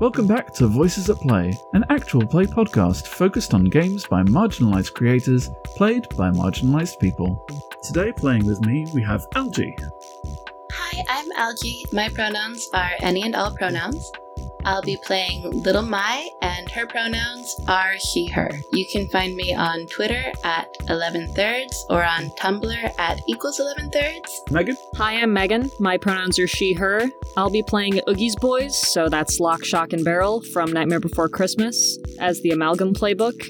Welcome back to Voices at Play, an actual play podcast focused on games by marginalized creators, played by marginalized people. Today, playing with me, we have Algie. Hi, I'm Algie. My pronouns are any and all pronouns. I'll be playing Little Mai, and her pronouns are she, her. You can find me on Twitter at 11 thirds or on Tumblr at equals 11 thirds. Megan? Hi, I'm Megan. My pronouns are she, her. I'll be playing Oogie's Boys, so that's Lock, Shock, and Barrel from Nightmare Before Christmas as the Amalgam playbook.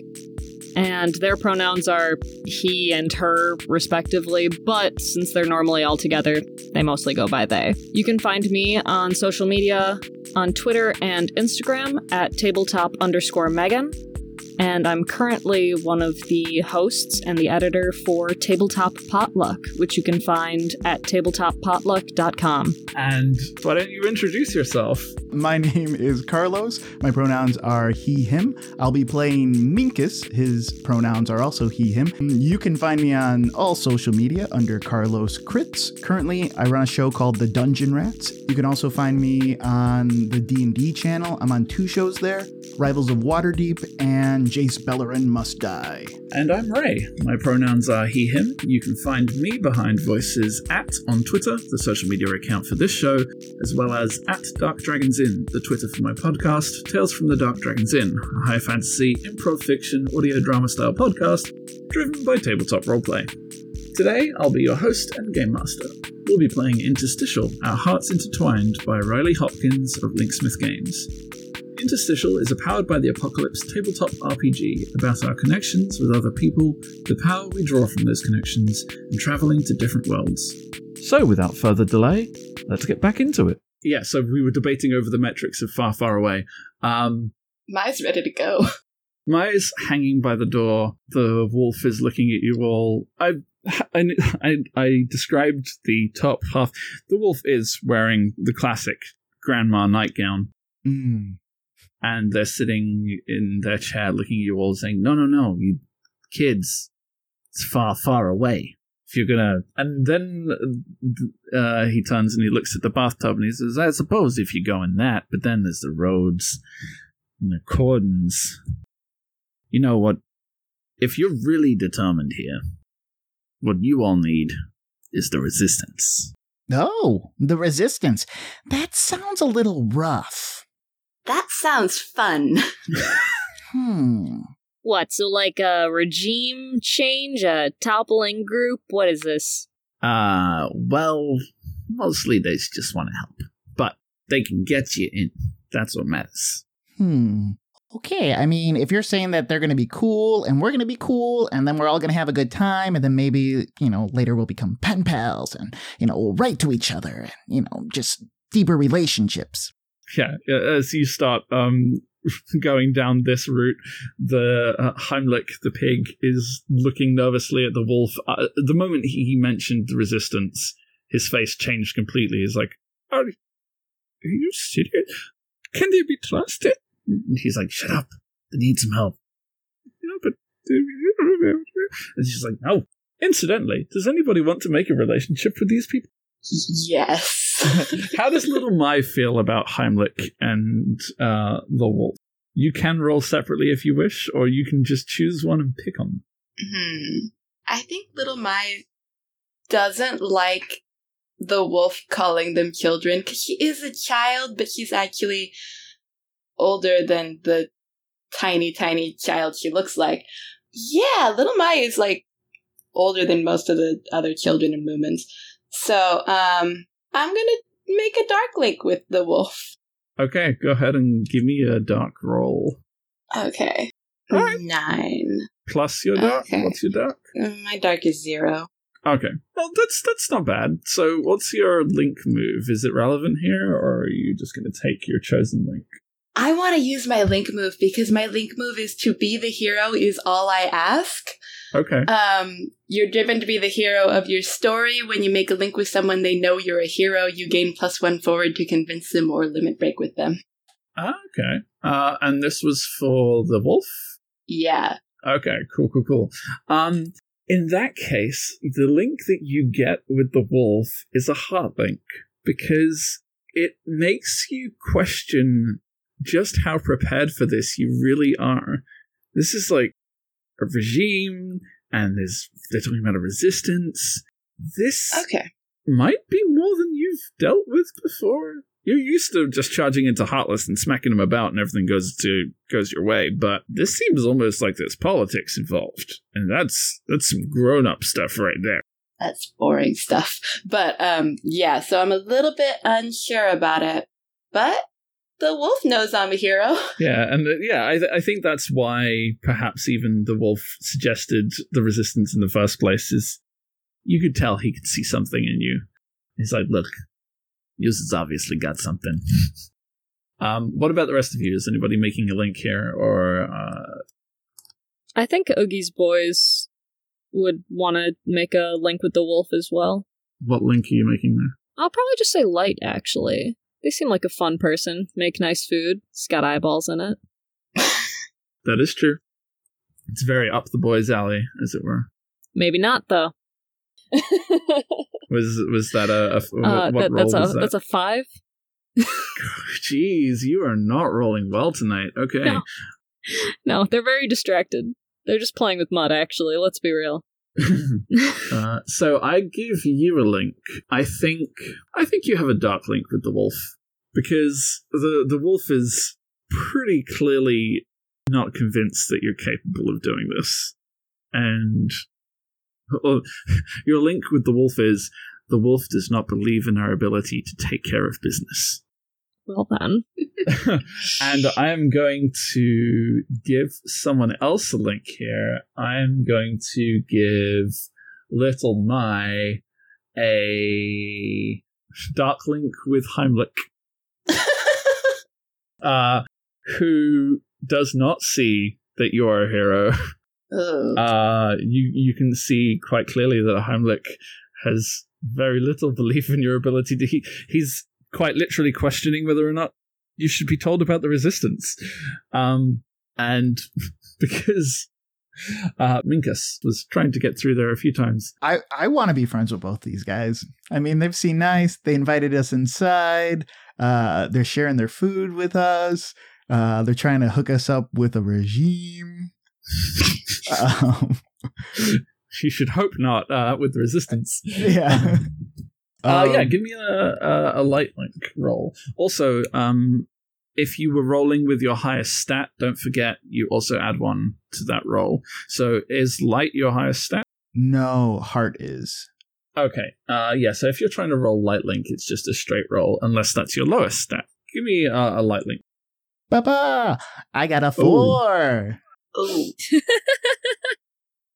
And their pronouns are he and her, respectively, but since they're normally all together, they mostly go by they. You can find me on social media on Twitter and Instagram at tabletop underscore Megan. And I'm currently one of the hosts and the editor for Tabletop Potluck, which you can find at tabletop-potluck.com. And why don't you introduce yourself? My name is Carlos. My pronouns are he, him. I'll be playing Minkus. His pronouns are also he, him. You can find me on all social media under Carlos Crits. Currently, I run a show called The Dungeon Rats. You can also find me on the D&D channel. I'm on two shows there, Rivals of Waterdeep and Jace Bellerin Must Die. And I'm Ray. My pronouns are he, him. You can find me behind voices at on Twitter, the social media account for this show, as well as at Dark Dragons Inn, the Twitter for my podcast, Tales from the Dark Dragons Inn, a high fantasy, improv fiction, audio drama style podcast driven by tabletop roleplay. Today, I'll be your host and game master. We'll be playing Interstitial, Our Hearts Intertwined by Riley Hopkins of Linksmith Games. Interstitial is a powered by the apocalypse tabletop RPG about our connections with other people, the power we draw from those connections, and traveling to different worlds. So, without further delay, let's get back into it. Yeah, so we were debating over the metrics of far, far away. Um, Mai's ready to go. Mai's hanging by the door. The wolf is looking at you all. I, I, I, I described the top half. The wolf is wearing the classic grandma nightgown, Mm. And they're sitting in their chair looking at you all saying, No, no, no, you kids, it's far, far away. If you're gonna. And then uh, he turns and he looks at the bathtub and he says, I suppose if you go in that, but then there's the roads and the cordons. You know what? If you're really determined here, what you all need is the resistance. Oh, the resistance. That sounds a little rough. That sounds fun. Hmm. What, so like a regime change, a toppling group? What is this? Uh, well, mostly they just want to help, but they can get you in. That's what matters. Hmm. Okay, I mean, if you're saying that they're going to be cool and we're going to be cool and then we're all going to have a good time and then maybe, you know, later we'll become pen pals and, you know, we'll write to each other and, you know, just deeper relationships. Yeah, uh, as you start um going down this route, the uh, Heimlich, the pig, is looking nervously at the wolf. Uh, the moment he, mentioned the resistance, his face changed completely. He's like, "Are, are you serious? Can they be trusted?" And he's like, "Shut up! They need some help." Yeah, but and she's like, "No." Incidentally, does anybody want to make a relationship with these people? Yes. How does little Mai feel about Heimlich and uh, the wolf? You can roll separately if you wish, or you can just choose one and pick them. Hmm. I think little Mai doesn't like the wolf calling them children because she is a child, but she's actually older than the tiny, tiny child she looks like. Yeah, little Mai is like older than most of the other children in Lumens. So, um, I'm gonna make a dark link with the wolf. Okay, go ahead and give me a dark roll. Okay. Alright. Nine. Plus your dark. Okay. What's your dark? Mm, My dark is zero. Okay. Well, that's that's not bad. So, what's your link move? Is it relevant here, or are you just going to take your chosen link? I want to use my link move because my link move is to be the hero is all I ask. Okay. Um, you're driven to be the hero of your story. When you make a link with someone they know you're a hero, you gain plus one forward to convince them or limit break with them. Okay. Uh, and this was for the wolf? Yeah. Okay, cool, cool, cool. Um, in that case, the link that you get with the wolf is a heart link because it makes you question just how prepared for this you really are. This is like a regime, and there's they're talking about a resistance. This Okay. might be more than you've dealt with before. You're used to just charging into Heartless and smacking them about, and everything goes to goes your way. But this seems almost like there's politics involved, and that's that's some grown up stuff right there. That's boring stuff. But um yeah, so I'm a little bit unsure about it. But the wolf knows I'm a hero. Yeah, and uh, yeah, I, th- I think that's why perhaps even the wolf suggested the resistance in the first place. Is you could tell he could see something in you. He's like, look, yours has obviously got something. um, what about the rest of you? Is anybody making a link here, or uh, I think Oogie's boys would want to make a link with the wolf as well. what link are you making there? I'll probably just say Light, actually. They seem like a fun person, make nice food, it's got eyeballs in it. That is true. It's very up the boys' alley, as it were. Maybe not, though. Was was that a, a what, Uh, what that- role that's, a, that? that's a five. Jeez, you are not rolling well tonight. Okay. No. No, they're very distracted. They're just playing with mud, actually, let's be real. uh, so I give you a link. I think I think you have a dark link with the wolf because the the wolf is pretty clearly not convinced that you're capable of doing this, and well, your link with the wolf is the wolf does not believe in our ability to take care of business. Well, then. and I am going to give someone else a link here. I am going to give Little Mai a dark link with Heimlich, uh, who does not see that you are a hero. Ugh. Uh, you you can see quite clearly that Heimlich has very little belief in your ability to. He, he's quite literally questioning whether or not you should be told about the resistance. Um, and because uh, Minkus was trying to get through there a few times. I, I want to be friends with both these guys. I mean, they've seen nice. They invited us inside. Uh, they're sharing their food with us. Uh, they're trying to hook us up with a regime. um, You should hope not uh, with the resistance. yeah. Uh, yeah, Um, give me a, a, a light link roll. Also, um, if you were rolling with your highest stat, don't forget you also add one to that roll. So is light your highest stat? no, heart is. Okay. Uh, yeah. So if you're trying to roll light link, it's just a straight roll, unless that's your lowest stat. Give me uh, a light link. Papa, I got a four. Ooh.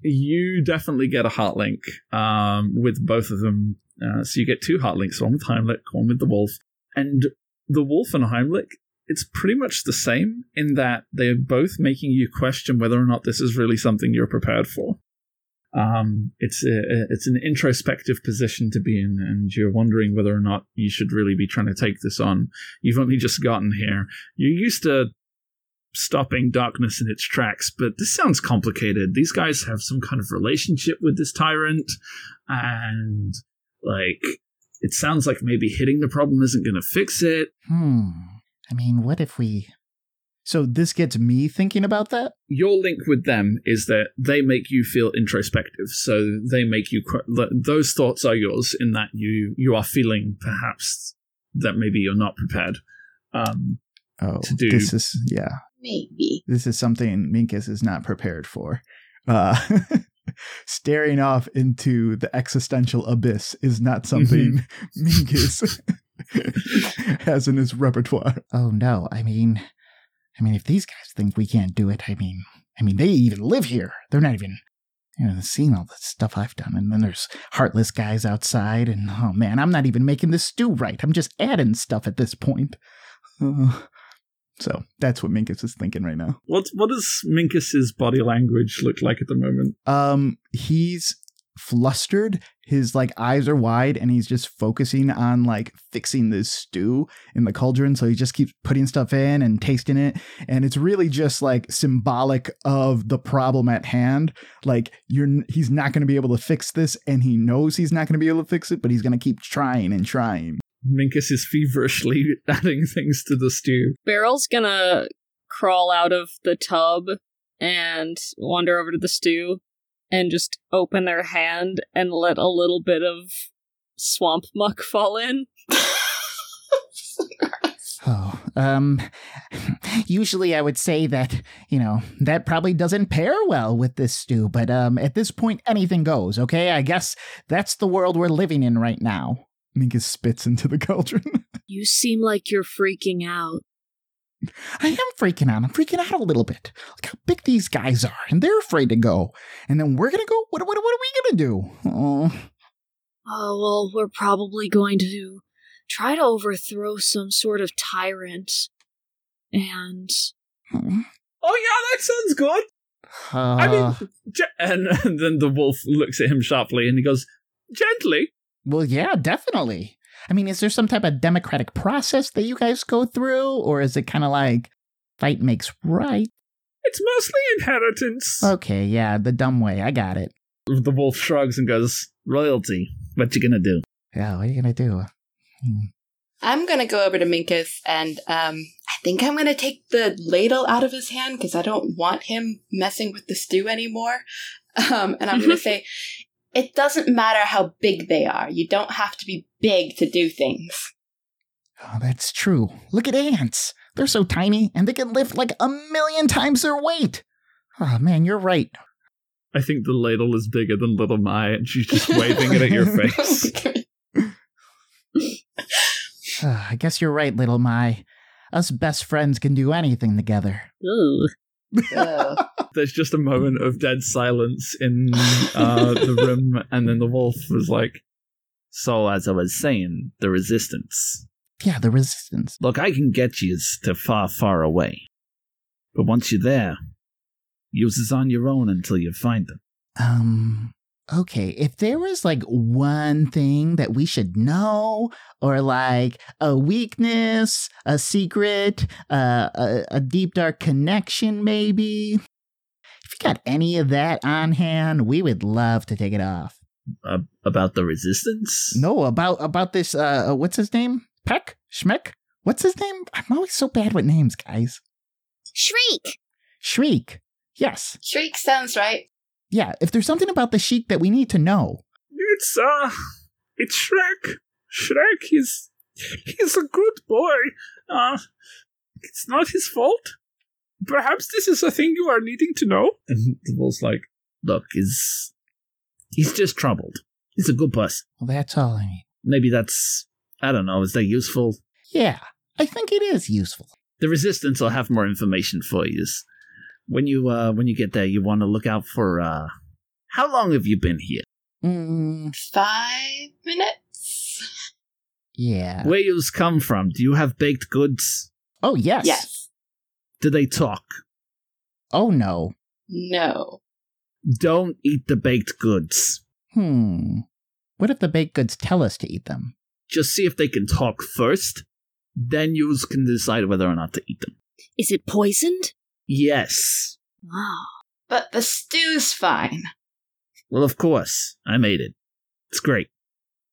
You definitely get a heart link um, with both of them. Uh, so you get two heart links, one with Heimlich, one with the wolf. And the wolf and Heimlich, it's pretty much the same in that they're both making you question whether or not this is really something you're prepared for. Um, it's a, it's an introspective position to be in, and you're wondering whether or not you should really be trying to take this on. You've only just gotten here. You're used to stopping darkness in its tracks, but this sounds complicated. These guys have some kind of relationship with this tyrant, and like it sounds like maybe hitting the problem isn't going to fix it. Hmm. I mean, what if we. So this gets me thinking about that? Your link with them is that they make you feel introspective, so they make you. Those thoughts are yours in that you you are feeling perhaps that maybe you're not prepared. Um, Oh, To do- this is. Yeah. Maybe. This is something Minkus is not prepared for. Uh, staring off into the existential abyss is not something Minkus has in his repertoire. Oh no! I mean, I mean, if these guys think we can't do it, I mean, I mean, they even live here. They're not even, you know, seeing all the stuff I've done, and then there's heartless guys outside, and oh man, I'm not even making this stew right. I'm just adding stuff at this point. Uh, so that's what Minkus is thinking right now. what what does Minkus's body language look like at the moment? Um, he's flustered. His like eyes are wide and he's just focusing on like fixing this stew in the cauldron. So he just keeps putting stuff in and tasting it. And it's really just like symbolic of the problem at hand. Like you're he's not going to be able to fix this and he knows he's not going to be able to fix it, but he's going to keep trying and trying. Minkus is feverishly adding things to the stew. Barrel's gonna crawl out of the tub and wander over to the stew and just open their hand and let a little bit of swamp muck fall in. Oh, um, usually I would say that, you know, that probably doesn't pair well with this stew, but, um, at this point, anything goes, okay? I guess that's the world we're living in right now. Minkus spits into the cauldron. You seem like you're freaking out. I am freaking out. I'm freaking out a little bit. Look how big these guys are, and they're afraid to go. And then we're gonna go. What, what, what are we gonna do? Oh, Oh, well, we're probably going to try to overthrow some sort of tyrant. And hmm. Oh yeah, that sounds good. uh, I mean, ge- and, and then the wolf looks at him sharply and he goes, "Gently." Well, yeah, definitely. I mean, is there some type of democratic process that you guys go through, or is it kind of like fight makes right? It's mostly inheritance. Okay, yeah, the dumb way. I got it. the wolf shrugs and goes, "Royalty. What you gonna do?" Yeah, what are you gonna do? Hmm. I'm gonna go over to Minkus and um, I think I'm gonna take the ladle out of his hand because I don't want him messing with the stew anymore. Um, and I'm gonna say, it doesn't matter how big they are. You don't have to be big to do things. Oh, that's true. Look at ants. They're so tiny, and they can lift like a million times their weight. Oh man, you're right. I think the ladle is bigger than Little Mai, and she's just waving it at your face. Ah, I guess you're right, little Mai. Us best friends can do anything together. ooh, Ugh. There's just a moment of dead silence in uh, the room, and then the wolf was like, "So, as I was saying, the resistance. Yeah, the resistance. Look, I can get you to far, far away, but once you're there, use is on your own until you find them." Um, okay, if there was like one thing that we should know, or like a weakness, a secret, uh, a, a deep dark connection, maybe. If you got any of that on hand, we would love to take it off. Uh, about the resistance? No, about about this. Uh, uh, what's his name? Peck Schmeck. What's his name? I'm always so bad with names, guys. Shriek! Shriek. Yes. Shriek sounds right. Yeah. If there's something about the sheik that we need to know. It's uh, it's Shrek. Shrek, he's he's a good boy. Uh, it's not his fault. Perhaps this is a thing you are needing to know. And the wolf's like, look, is he's just troubled. He's a good person. Well, that's all I need. Maybe that's I don't know. Is that useful? Yeah, I think it is useful. The resistance will have more information for you. When you uh when you get there, you want to look out for uh. How long have you been here? Mm, Five minutes? yeah. Where yous come from? Do you have baked goods? Oh yes. Yes. Do they talk? Oh no. No. Don't eat the baked goods. Hmm. What if the baked goods tell us to eat them? Just see if they can talk first. Then you can decide whether or not to eat them. is it poisoned? Yes. Wow. But the stew's fine. Well, of course. I made it. It's great.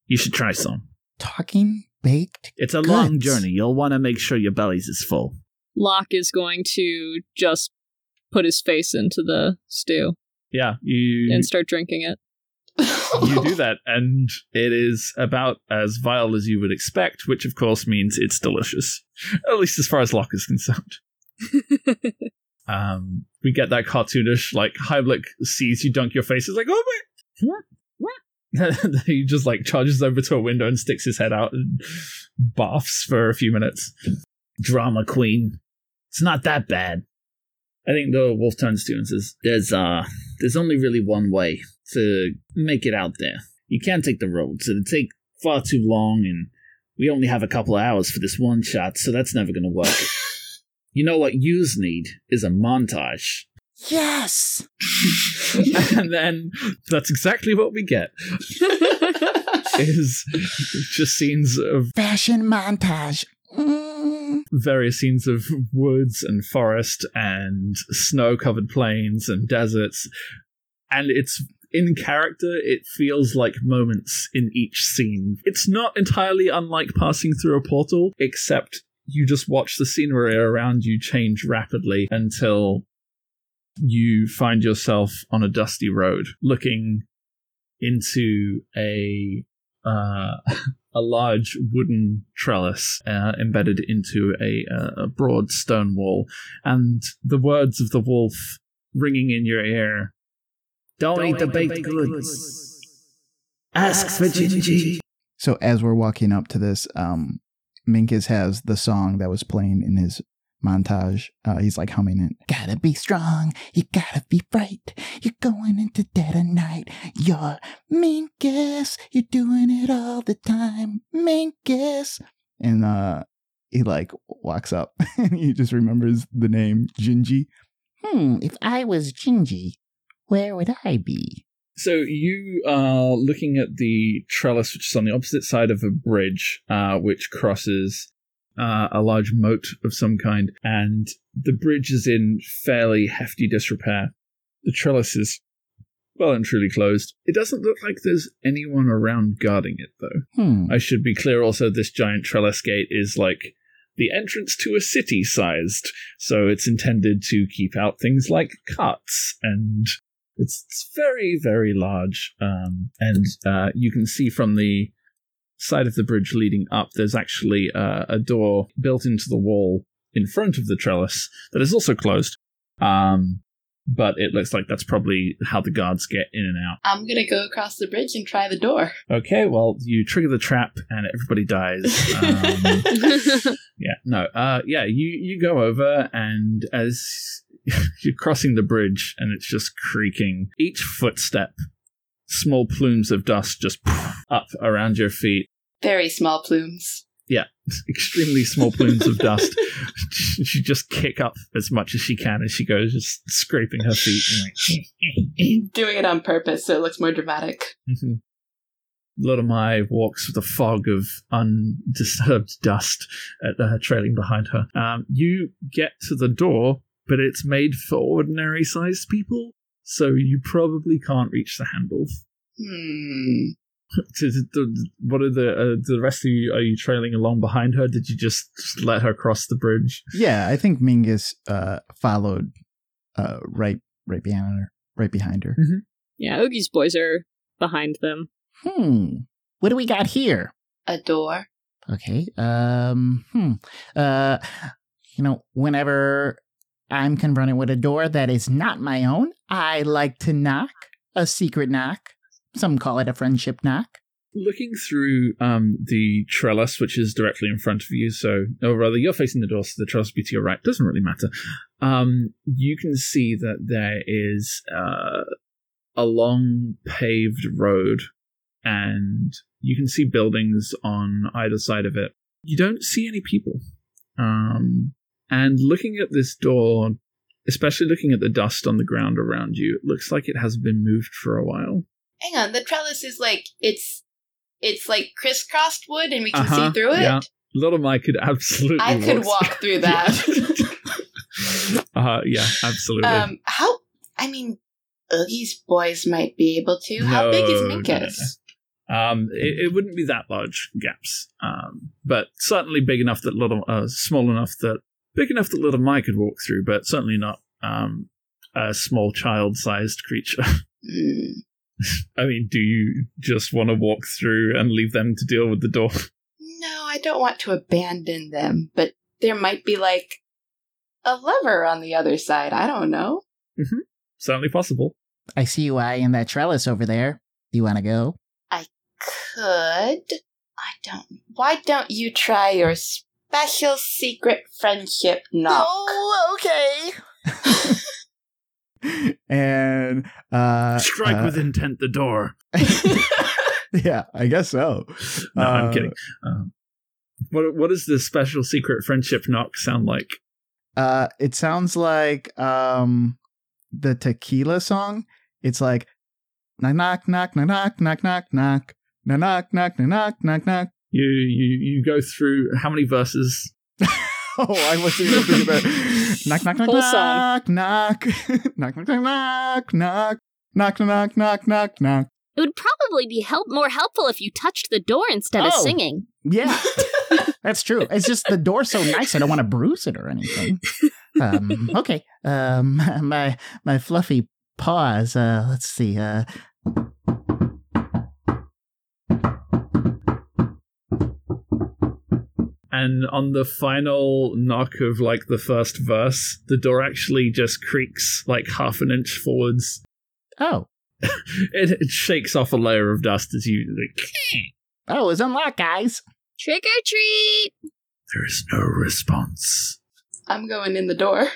You should try some. Talking baked. It's a long journey. You'll want to make sure your belly's is full. Lock is going to just put his face into the stew Yeah, you and start drinking it. you do that, and it is about as vile as you would expect, which of course means it's delicious. At least as far as Lock is concerned. Um, we get that cartoonish, like Heimlich sees you dunk your face, is like, oh my, he just like charges over to a window and sticks his head out and baths for a few minutes. Drama queen. It's not that bad. I think the wolf turns to and says, "There's uh, there's only really one way to make it out there. You can't take the roads. It'd take far too long, and we only have a couple of hours for this one shot, so that's never gonna work." You know what yous need is a montage. Yes. and then that's exactly what we get is just scenes of Fashion montage. Mm. various scenes of woods and forest and snow covered plains and deserts and it's in character it feels like moments in each scene it's not entirely unlike passing through a portal except you just watch the scenery around you change rapidly until you find yourself on a dusty road looking into a uh, a large wooden trellis uh, embedded into a, uh, a broad stone wall, and the words of the wolf ringing in your ear. Don't, eat the baked goods. Ask for Gingy. So as we're walking up to this, um, Minkus has the song that was playing in his montage. Uh, he's like humming it. Gotta be strong. You gotta be bright. You're going into dead of night. You're Minkus. You're doing it all the time. Minkus. And uh, he like walks up and he just remembers the name Gingy. Hmm, if I was Gingy, where would I be? So you are looking at the trellis, which is on the opposite side of a bridge, uh, which crosses uh, a large moat of some kind, and the bridge is in fairly hefty disrepair. The trellis is well and truly closed. It doesn't look like there's anyone around guarding it, though. Hmm. I should be clear also, this giant trellis gate is like the entrance to a city sized, so it's intended to keep out things like carts and. It's, it's very, very large, um, and uh, you can see from the side of the bridge leading up, there's actually uh, a door built into the wall in front of the trellis that is also closed. Um, but it looks like that's probably how the guards get in and out. I'm gonna go across the bridge and try the door. Okay, well, you trigger the trap and everybody dies. Um, yeah, no, uh, yeah, you you go over and as you're crossing the bridge and it's just creaking, each footstep, small plumes of dust just up around your feet. Very small plumes. Yeah, extremely small plumes of dust. she just kick up as much as she can as she goes, just scraping her feet. And like, Doing it on purpose so it looks more dramatic. Mhm. Little Mai walks with a fog of undisturbed dust at, uh, trailing behind her. Um, you get to the door, but it's made for ordinary sized people, so you probably can't reach the handle. Hmm. What are the uh, the rest of you? Are you trailing along behind her? Did you just let her cross the bridge? Yeah, I think Minkus uh, followed uh, right right behind her. Right behind her. yeah, Oogie's boys are behind them. Hmm. What do we got here? A door. Okay. Um. Hmm. Uh. You know, whenever I'm confronted with a door that is not my own, I like to knock a secret knock. Some call it a friendship knock. Looking through um, the trellis, which is directly in front of you, so, or rather, you're facing the door, so the trellis will be to your right. Doesn't really matter. Um, you can see that there is uh, a long paved road, and you can see buildings on either side of it. You don't see any people. Um, and looking at this door, especially looking at the dust on the ground around you, it looks like it has been moved for a while. Hang on, the trellis is like it's it's like crisscrossed wood and we can Uh-huh, see through it. yeah. Little Mike could absolutely. I could walk through that. uh, yeah, absolutely. Um how I mean Oogie's boys might be able to. How big is No, no, Minkus? um, it, it wouldn't be that large gaps, um, but certainly big enough that little, uh, small enough that big enough that little Mike could walk through, but certainly not um, a small child-sized creature. I mean, do you just want to walk through and leave them to deal with the door? No, I don't want to abandon them, but there might be like a lever on the other side. I don't know. certainly possible. I see you eyeing that trellis over there. Do you want to go? I could I don't why don't you try your special secret friendship knock? Oh, okay. and uh, Strike uh, with intent the door. yeah, I guess so. No, I'm Uh, kidding. Um, what what does this special secret friendship knock sound like? Uh, it sounds like um, the tequila song. It's like knock knock knock knock knock knock knock knock knock knock knock knock knock. You you you go through how many verses? Oh, I wasn't even thinking about knock knock knock Whole knock knock knock knock knock knock knock knock knock knock knock knock. It would probably be help more helpful if you touched the door instead of Oh. singing. Yeah, that's true. It's just the door's so nice. I don't want to bruise it or anything. Um, okay. Um, my my fluffy paws. Uh, let's see. Uh, And on the final knock of like the first verse, the door actually just creaks like half an inch forwards. oh, It, it shakes off a layer of dust as you like. oh, it's unlocked, guys. Trick or treat! There is no response. I'm going in the door.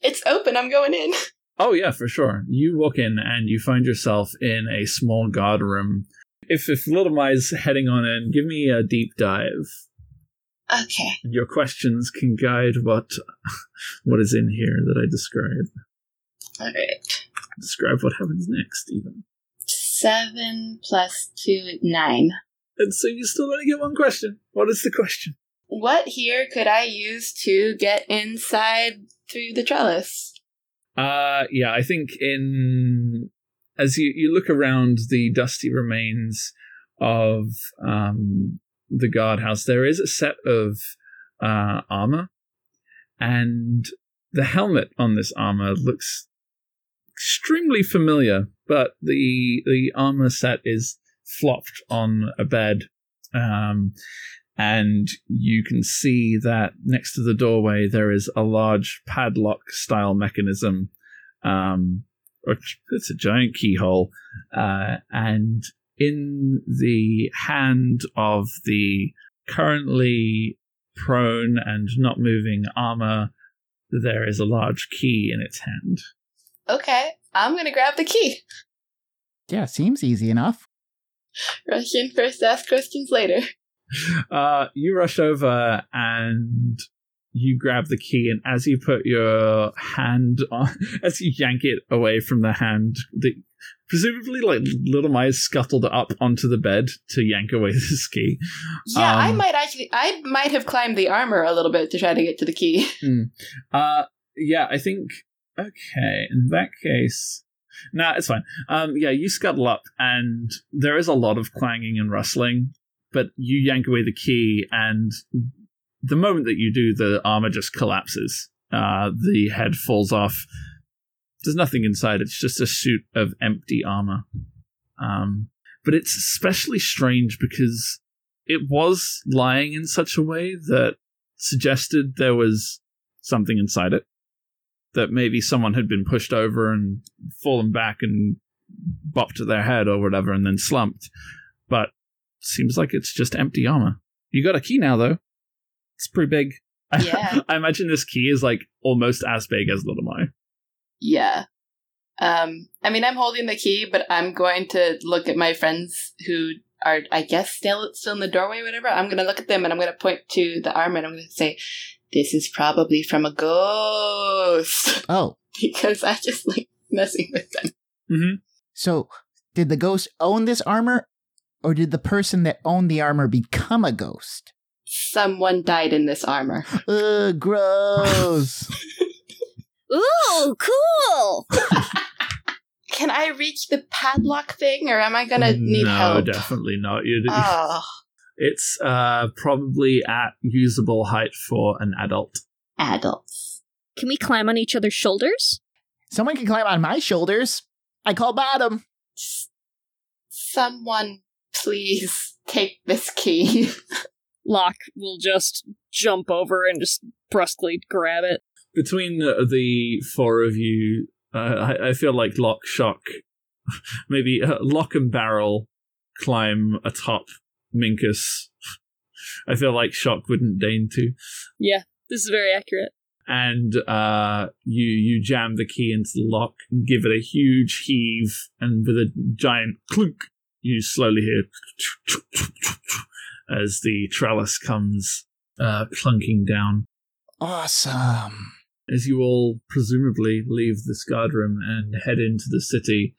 It's open. I'm going in. Oh yeah, for sure. You walk in and you find yourself in a small guard room. If if Little Mai's heading on in, give me a deep dive. Okay. Your questions can guide what what is in here that I describe. All right. Describe what happens next, even. Seven plus two is nine. And so you still only get one question. What is the question? What here could I use to get inside through the trellis? Uh yeah, I think in as you, you look around the dusty remains of um the guardhouse, there is a set of uh armor, and the helmet on this armor looks extremely familiar, but the the armor set is flopped on a bed. Um and you can see that next to the doorway there is a large padlock style mechanism um or it's a giant keyhole uh and in the hand of the currently prone and not moving armor there is a large key in its hand Okay, I'm gonna grab the key. Yeah, seems easy enough. Rush in first, ask questions later. uh, you rush over and you grab the key, and as you put your hand on, as you yank it away from the hand, the presumably like little Maya scuttled up onto the bed to yank away this key. Yeah, I Um, might actually, I might have climbed the armor a little bit to try to get to the key. Uh, yeah, I think. Okay, in that case, nah, it's fine. Um, yeah, you scuttle up, and there is a lot of clanging and rustling, but you yank away the key, and the moment that you do, the armor just collapses. Uh, the head falls off. There's nothing inside. It's just a suit of empty armor. Um, but it's especially strange because it was lying in such a way that suggested there was something inside it. That maybe someone had been pushed over and fallen back and bopped their head or whatever and then slumped. But seems like it's just empty armor. You got a key now, though. It's pretty big. Yeah. I imagine this key is like almost as big as Little Mai. Yeah. Um, I mean, I'm holding the key, but I'm going to look at my friends who are, I guess, still still in the doorway, or whatever. I'm going to look at them and I'm going to point to the armor and I'm going to say, "This is probably from a ghost," Oh, because I just like messing with them. Mm-hmm. so did the ghost own this armor, or did the person that owned the armor become a ghost? Someone died in this armor. Ugh, gross. Ooh, cool! Can I reach the padlock thing, or am I going to need no, help? No, definitely not. You. Oh, It's uh, probably at usable height for an adult. adults. Can we climb on each other's shoulders? Someone can climb on my shoulders. I call bottom. S- Someone, please take this key. Lock will just jump over and just brusquely grab it. Between the four of you, uh, I, I feel like Lock, Shock, maybe uh, Lock and Barrel climb atop Minkus. I feel like Shock wouldn't deign to. Yeah, this is very accurate. and uh, you you jam the key into the lock, and give it a huge heave, and with a giant clunk, you slowly hear as the trellis comes uh, clunking down. Awesome. As you all presumably leave this guard room and head into the city,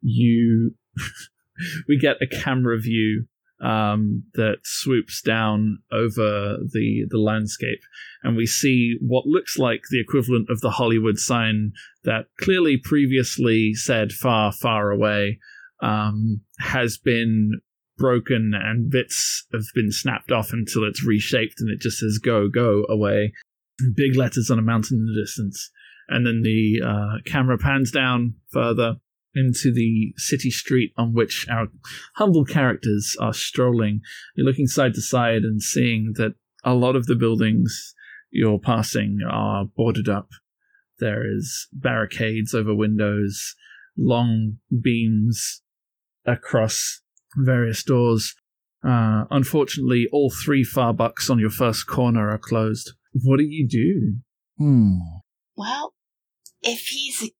you we get a camera view um, that swoops down over the the landscape, and we see what looks like the equivalent of the Hollywood sign that clearly previously said "far, far away." Um, has been broken and bits have been snapped off until it's reshaped and it just says "go, go away." Big letters on a mountain in the distance, and then the uh, camera pans down further into the city street on which our humble characters are strolling. You're looking side to side and seeing that a lot of the buildings you're passing are boarded up. There is barricades over windows, long beams across various doors. Uh, unfortunately, all three farbucks on your first corner are closed. What do you do? Hmm. Well, if he's a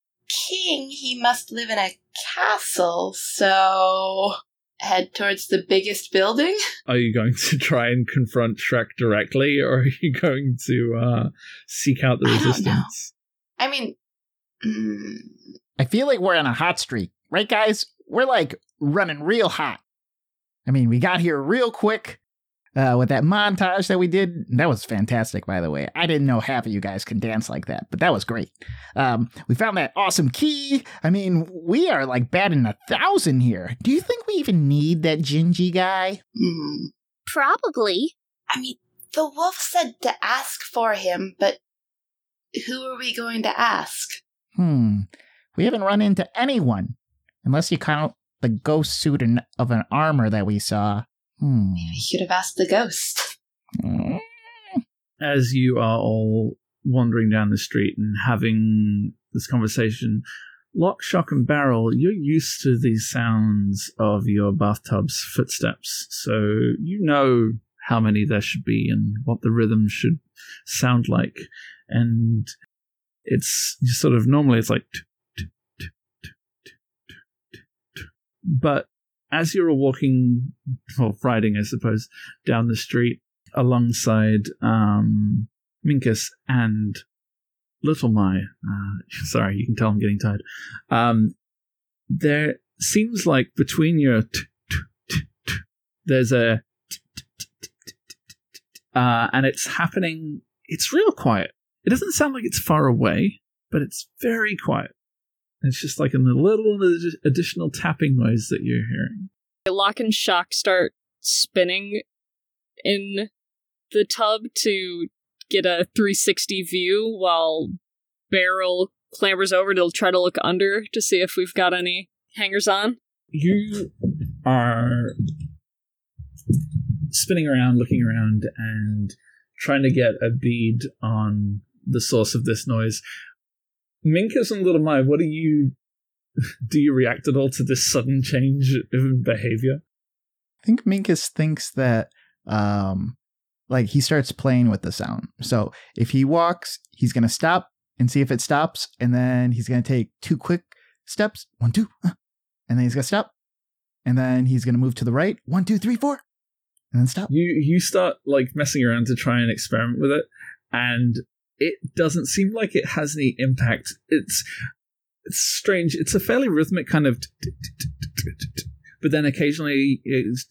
king, he must live in a castle, so head towards the biggest building. Are you going to try and confront Shrek directly, or are you going to uh, seek out the I don't know. resistance? I mean, mm, I feel like we're on a hot streak, right, guys? We're like running real hot. I mean, we got here real quick uh, with that montage that we did. That was fantastic, by the way. I didn't know half of you guys can dance like that, but that was great. Um, we found that awesome key. I mean, we are like batting a thousand here. Do you think we even need that Gingy guy? mm. Probably. I mean, the wolf said to ask for him, but who are we going to ask? Hmm. We haven't run into anyone, unless you count the ghost suit in- of an armor that we saw. Hmm. We should have asked the ghost. Hmm. As you are all wandering down the street and having this conversation, Lock, Shock, and Barrel, you're used to these sounds of your bathtub's footsteps, so you know how many there should be and what the rhythm should sound like. And it's just sort of normally it's like. But as you're all walking, or riding, I suppose, down the street alongside um, Minkus and Little Mai, uh, sorry, you can tell I'm getting tired. Um, there seems like between your there's a uh, and it's happening. It's real quiet. It doesn't sound like it's far away, but it's very quiet. It's just like a little additional tapping noise that you're hearing. Lock and Shock start spinning in the tub to get a 360 view while Barrel clambers over to try to look under to see if we've got any hangers on. you are spinning around, looking around, and trying to get a bead on the source of this noise. Minkus and Little Mai, what do you do? You react at all to this sudden change in behavior? I think Minkus thinks that um like he starts playing with the sound. So if he walks, he's gonna stop and see if it stops, and then he's gonna take two quick steps, one, two, uh, and then he's gonna stop. And then he's gonna move to the right, one, two, three, four, and then stop. You you start like messing around to try and experiment with it, and it doesn't seem like it has any impact. It's it's strange. It's a fairly rhythmic kind of, but then occasionally it's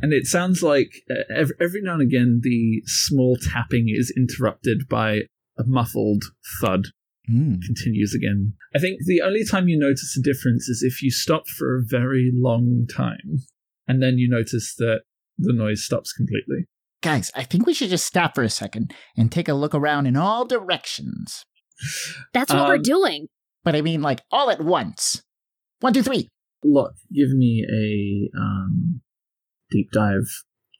and it sounds like uh, every, every now and again the small tapping is interrupted by a muffled thud Mm. continues again. I think the only time you notice a difference is if you stop for a very long time, and then you notice that the noise stops completely. Guys, I think we should just stop for a second and take a look around in all directions. That's what we're Um, doing. But I mean, like, all at once. One, two, three. Look, give me a um, deep dive.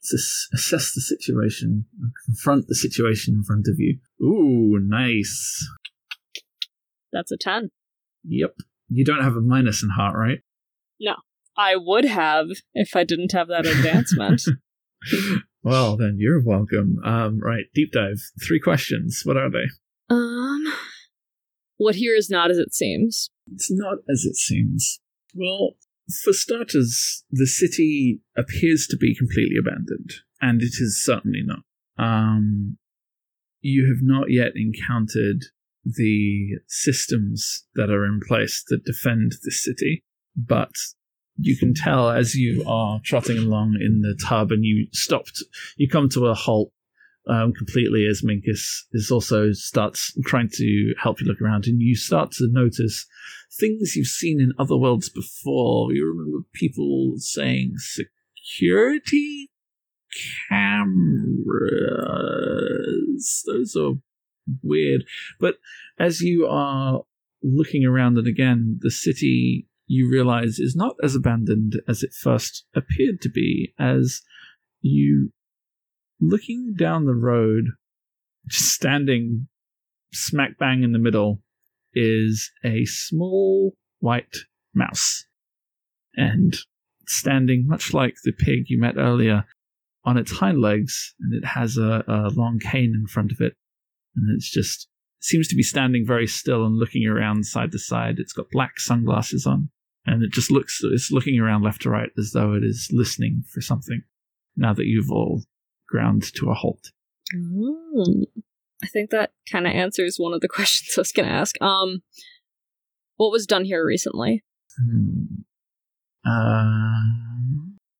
Assess, assess the situation. Confront the situation in front of you. Ooh, nice. That's a 10. Yep. You don't have a minus in heart, right? No. I would have if I didn't have that advancement. well, then you're welcome. Um, right, deep dive. Three questions. What are they? um, what here is not as it seems. It's not as it seems. Well, for starters, the city appears to be completely abandoned, and it is certainly not. Um, you have not yet encountered the systems that are in place that defend the city, but you can tell as you are trotting along in the tub and you stopped, you come to a halt um, completely as Minkus is also starts trying to help you look around, and you start to notice things you've seen in other worlds before. You remember people saying security cameras. Those are weird. But as you are looking around and again, the city you realize is not as abandoned as it first appeared to be, as you looking down the road, just standing smack bang in the middle, is a small white mouse. And standing much like the pig you met earlier on its hind legs, and it has a, a long cane in front of it. And it's just seems to be standing very still and looking around side to side. It's got black sunglasses on, and it just looks it's looking around left to right as though it is listening for something. Now that you've all ground to a halt. Mm. I think that kind of answers one of the questions I was going to ask. Um, what was done here recently? Hmm. Uh,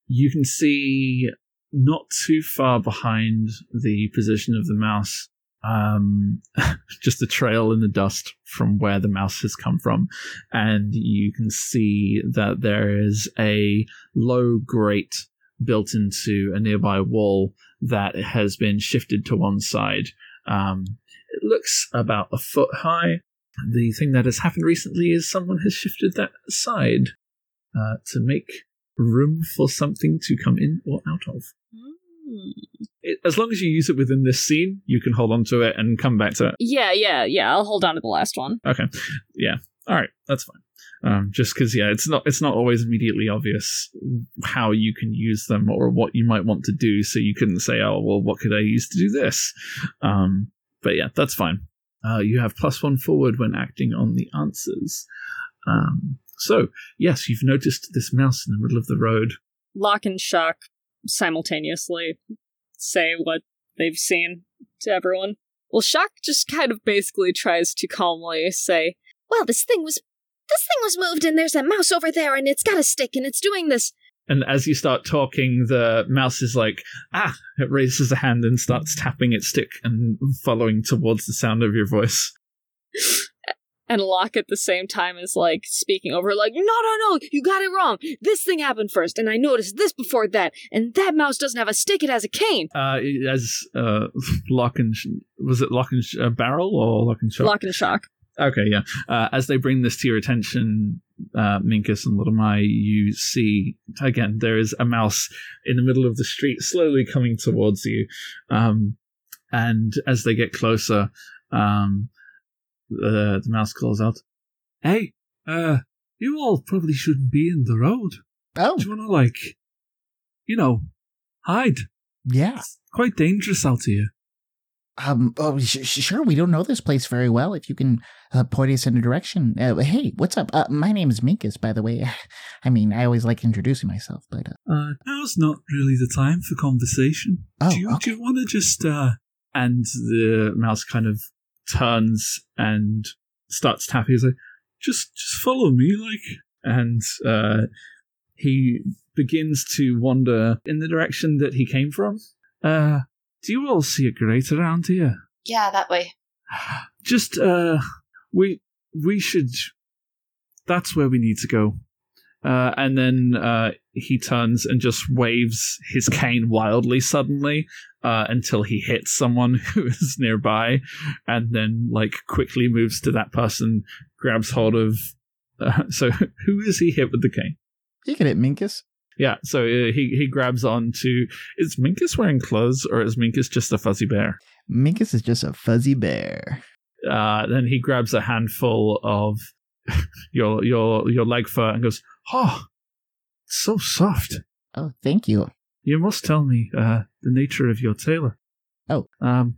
you can see not too far behind the position of the mouse, um, just a trail in the dust from where the mouse has come from. And you can see that there is a low grate built into a nearby wall that has been shifted to one side. Um, it looks about a foot high. The thing that has happened recently is someone has shifted that aside uh, to make room for something to come in or out of. It, as long as you use it within this scene, you can hold on to it and come back to it. Yeah, yeah, yeah. I'll hold on to the last one. Okay, yeah, all right, that's fine. Um, just because, yeah, it's not it's not always immediately obvious how you can use them or what you might want to do. So you couldn't say, "Oh, well, what could I use to do this?" Um, but yeah, that's fine. Uh, you have plus one forward when acting on the answers. Um, so yes, you've noticed this mouse in the middle of the road. Lock and Shock simultaneously say what they've seen to everyone. Well, Shock just kind of basically tries to calmly say, Well, this thing was this thing was moved and there's a mouse over there and it's got a stick and it's doing this. And as you start talking, the mouse is like, ah, it raises a hand and starts tapping its stick and following towards the sound of your voice. and Lock at the same time is like speaking over, like, no, no, no, you got it wrong. This thing happened first, and I noticed this before that, and that mouse doesn't have a stick, it has a cane. Uh, as uh, Lock and was it Lock and Sh- uh, Barrel or Lock and Shock? Lock and Shock. Okay, yeah. Uh, as they bring this to your attention, uh, Minkus and Little Mai, you see again there is a mouse in the middle of the street, slowly coming towards you. Um, and as they get closer, um, the, the mouse calls out, "Hey, uh, you all probably shouldn't be in the road. Oh, Do you want to like, you know, hide? yeah. It's quite dangerous out here." Um. Oh, sh- sh- sure. We don't know this place very well. If you can uh, point us in a direction. Uh, hey, what's up? Uh, my name is Minkus, by the way. I mean, I always like introducing myself, but uh, Uh, now's not really the time for conversation. Oh, do you, okay. you want to just, uh... And the mouse kind of turns and starts tapping. He's like, just, just follow me, like... And, uh, he begins to wander in the direction that he came from. Uh, do you all see a grate around here? Yeah, that way. Just, uh, we, we should... That's where we need to go. Uh, and then uh, he turns and just waves his cane wildly suddenly uh, until he hits someone who is nearby, and then like quickly moves to that person, grabs hold of. Uh, so who is he hit with the cane? He can hit Minkus. Yeah, so uh, he he grabs on to. Is Minkus wearing clothes or is Minkus just a fuzzy bear? Minkus is just a fuzzy bear. Uh, then he grabs a handful of your your your leg fur and goes, "Oh, so soft." oh, thank you. You must tell me uh, the nature of your tailor. Oh. Um,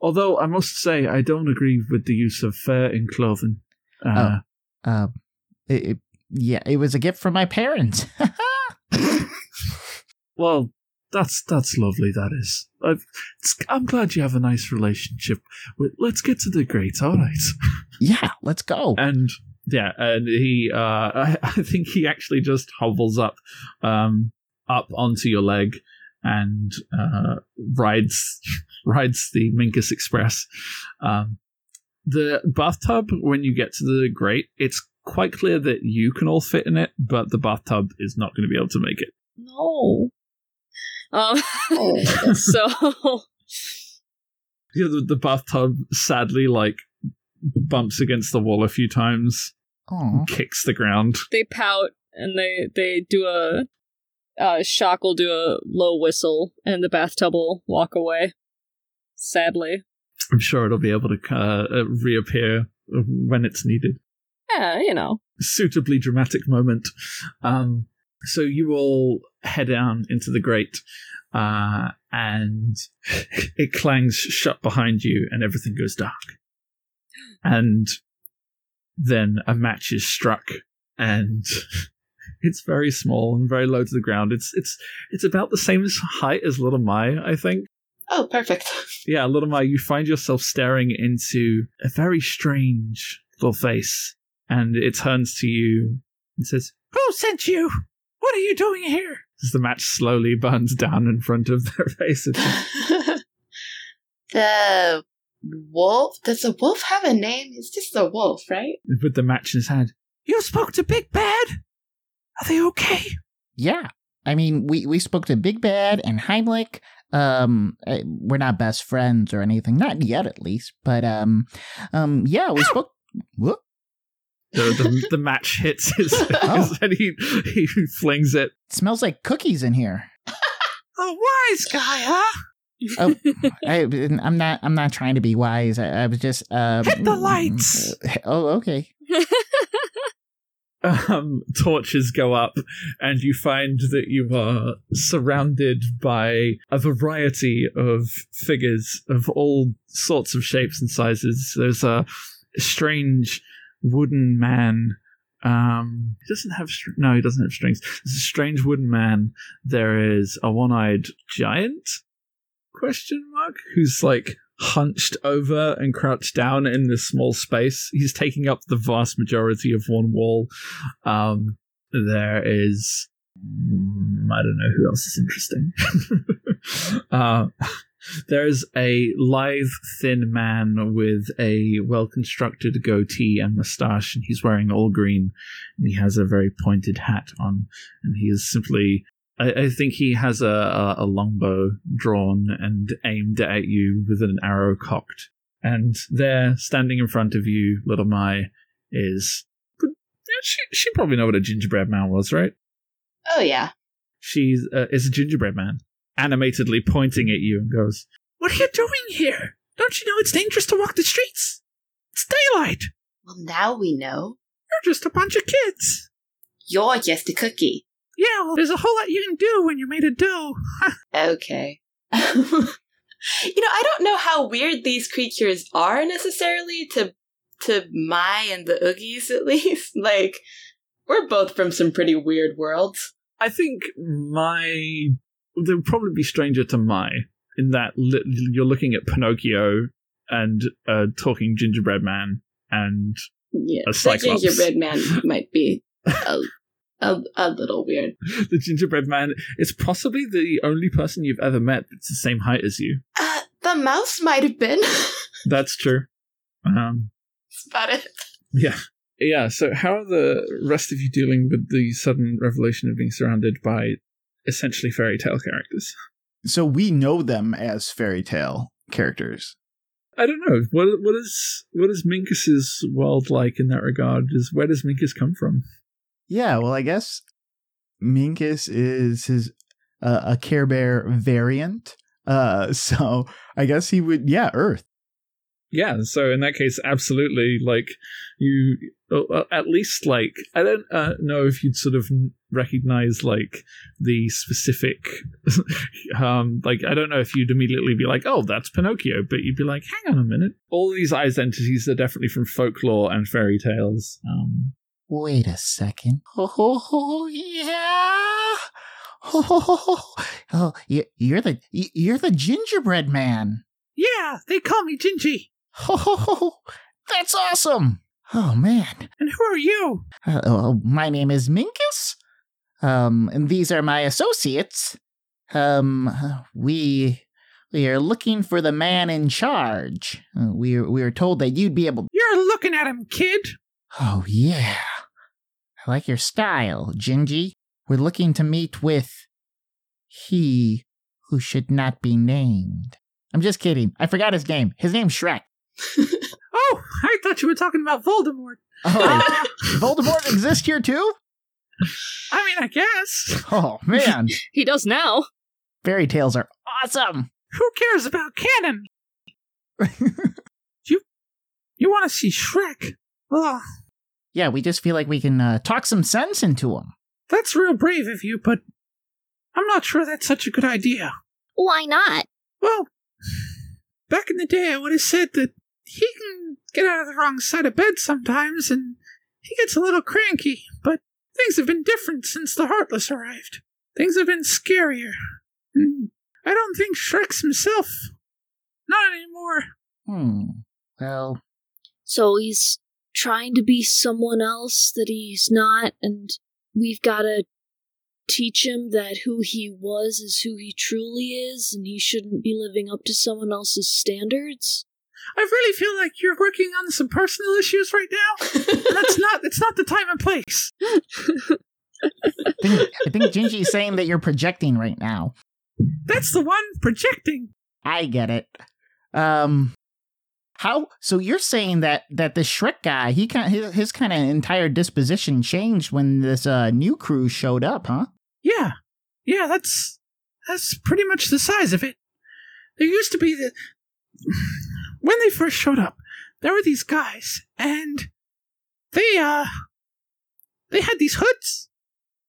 although I must say I don't agree with the use of fur in clothing. Uh, Um, it, it- yeah, it was a gift from my parents. Well, that's that's lovely. That is. I've, it's, I'm glad you have a nice relationship. With, let's get to the great. All right. Yeah, let's go. And yeah, and he, uh, I, I think he actually just hobbles up, um, up onto your leg and uh, rides rides the Minkus Express. Um, the bathtub, when you get to the grate, it's quite clear that you can all fit in it, but the bathtub is not going to be able to make it. No. Um, Oh. so Yeah, the, the bathtub sadly like bumps against the wall a few times, Aw. kicks the ground. they pout and they they do a uh, shock will do a low whistle and the bathtub will walk away. Sadly, I'm sure it'll be able to uh, uh, reappear when it's needed. yeah, you know. suitably dramatic moment. Um, so you all head down into the grate, uh, and it clangs shut behind you, and everything goes dark. And then a match is struck, and it's very small and very low to the ground. It's it's it's about the same height as Little Mai, I think. Oh, perfect. Yeah, Little Mai, you find yourself staring into a very strange little face, and it turns to you and says, Who sent you? What are you doing here? As the match slowly burns down in front of their faces. the wolf? Does the wolf have a name? It's just a wolf, right? with the match in his hand. You spoke to Big Bad? Are they okay? Yeah. I mean, we, we spoke to Big Bad and Heimlich. Um, uh, we're not best friends or anything, not yet at least. But um, um, yeah, we spoke. Whoop. The, the, the match hits his, Oh. his and he, he flings it. smells like cookies in here. A wise guy, huh? Oh, I, I'm not. I'm not trying to be wise. I, I was just. Um, Hit the lights. Oh, okay. um, torches go up, and you find that you are surrounded by a variety of figures of all sorts of shapes and sizes. There's a strange wooden man. Um, he doesn't have str- no, he doesn't have strings. There's a strange wooden man. There is a one-eyed giant question mark who's like hunched over and crouched down in this small space. He's taking up the vast majority of one wall. Um, there is, mm, I don't know who else is interesting. uh, there's a lithe, thin man with a well constructed goatee and mustache, and he's wearing all green. And he has a very pointed hat on, and he is simply I, I think he has a, a, a longbow drawn and aimed at you with an arrow cocked. And there, standing in front of you, little Mai, is. She, she probably know what a gingerbread man was, right? Oh, yeah. She's uh, is a gingerbread man, animatedly pointing at you and goes, What are you doing here? Don't you know it's dangerous to walk the streets? It's daylight. Well, now we know. You're just a bunch of kids. You're just a cookie. Yeah, well, there's a whole lot you can do when you're made of dough. Okay. you know, I don't know how weird these creatures are necessarily to to Mai and the Oogies at least. Like, we're both from some pretty weird worlds. I think my they would probably be stranger to my in that li- you're looking at Pinocchio and a talking gingerbread man and Yeah, A the cyclops. gingerbread man might be a, a, a little weird. the gingerbread man is possibly the only person you've ever met that's the same height as you. Uh, the mouse might have been. That's true. Um, That's about it. yeah. Yeah, so how are the rest of you dealing with the sudden revelation of being surrounded by essentially fairy tale characters? So we know them as fairy tale characters. I don't know. What what is what is Minkus's world like in that regard? Is where does Minkus come from? Yeah, well, I guess Minkus is his uh, a Care Bear variant. Uh, so I guess he would, yeah, Earth. Yeah, so in that case, absolutely. Like you, uh, at least like I don't uh, know if you'd sort of recognize like the specific, um, like I don't know if you'd immediately be like, oh, that's Pinocchio, but you'd be like, hang on a minute, all these identities are definitely from folklore and fairy tales. Um, Wait a second. Oh, yeah. Oh, you- you're the you're the gingerbread man. Yeah, they call me Gingy. Oh, that's awesome. Oh man. And who are you? Uh, oh, my name is Minkus. Um, and these are my associates. Um, we we are looking for the man in charge. Uh, we we were told that you'd be able. You're looking at him, kid. Oh yeah, I like your style, Gingy. We're looking to meet with he who should not be named. I'm just kidding. I forgot his name. His name's Shrek. Oh, I thought you were talking about Voldemort. Oh, Voldemort exists here too? I mean, I guess. Oh man, He does now. fairy tales are awesome. Who cares about canon? you you want to see Shrek? Oh, Yeah, we just feel like we can uh, talk some sense into him. that's real brave of you, but I'm not sure that's such a good idea. Why not? Well, back in the day, I would have said that he can get out of the wrong side of bed sometimes, and he gets a little cranky, but things have been different since the Heartless arrived. Things have been scarier. And I don't think Shrek's himself. Not anymore. Hmm. Well, So he's trying to be someone else that he's not, and we've got to teach him that who he was is who he truly is, and he shouldn't be living up to someone else's standards. I really feel like you're working on some personal issues right now. that's not it's not the time and place. I think, I think Gingy's saying that you're projecting right now. That's the one projecting. I get it. Um, how? So you're saying that that the Shrek guy, he kind his, his kind of entire disposition changed when this uh, new crew showed up, huh? Yeah. Yeah, that's that's pretty much the size of it. There used to be the when they first showed up, there were these guys and they uh they had these hoods.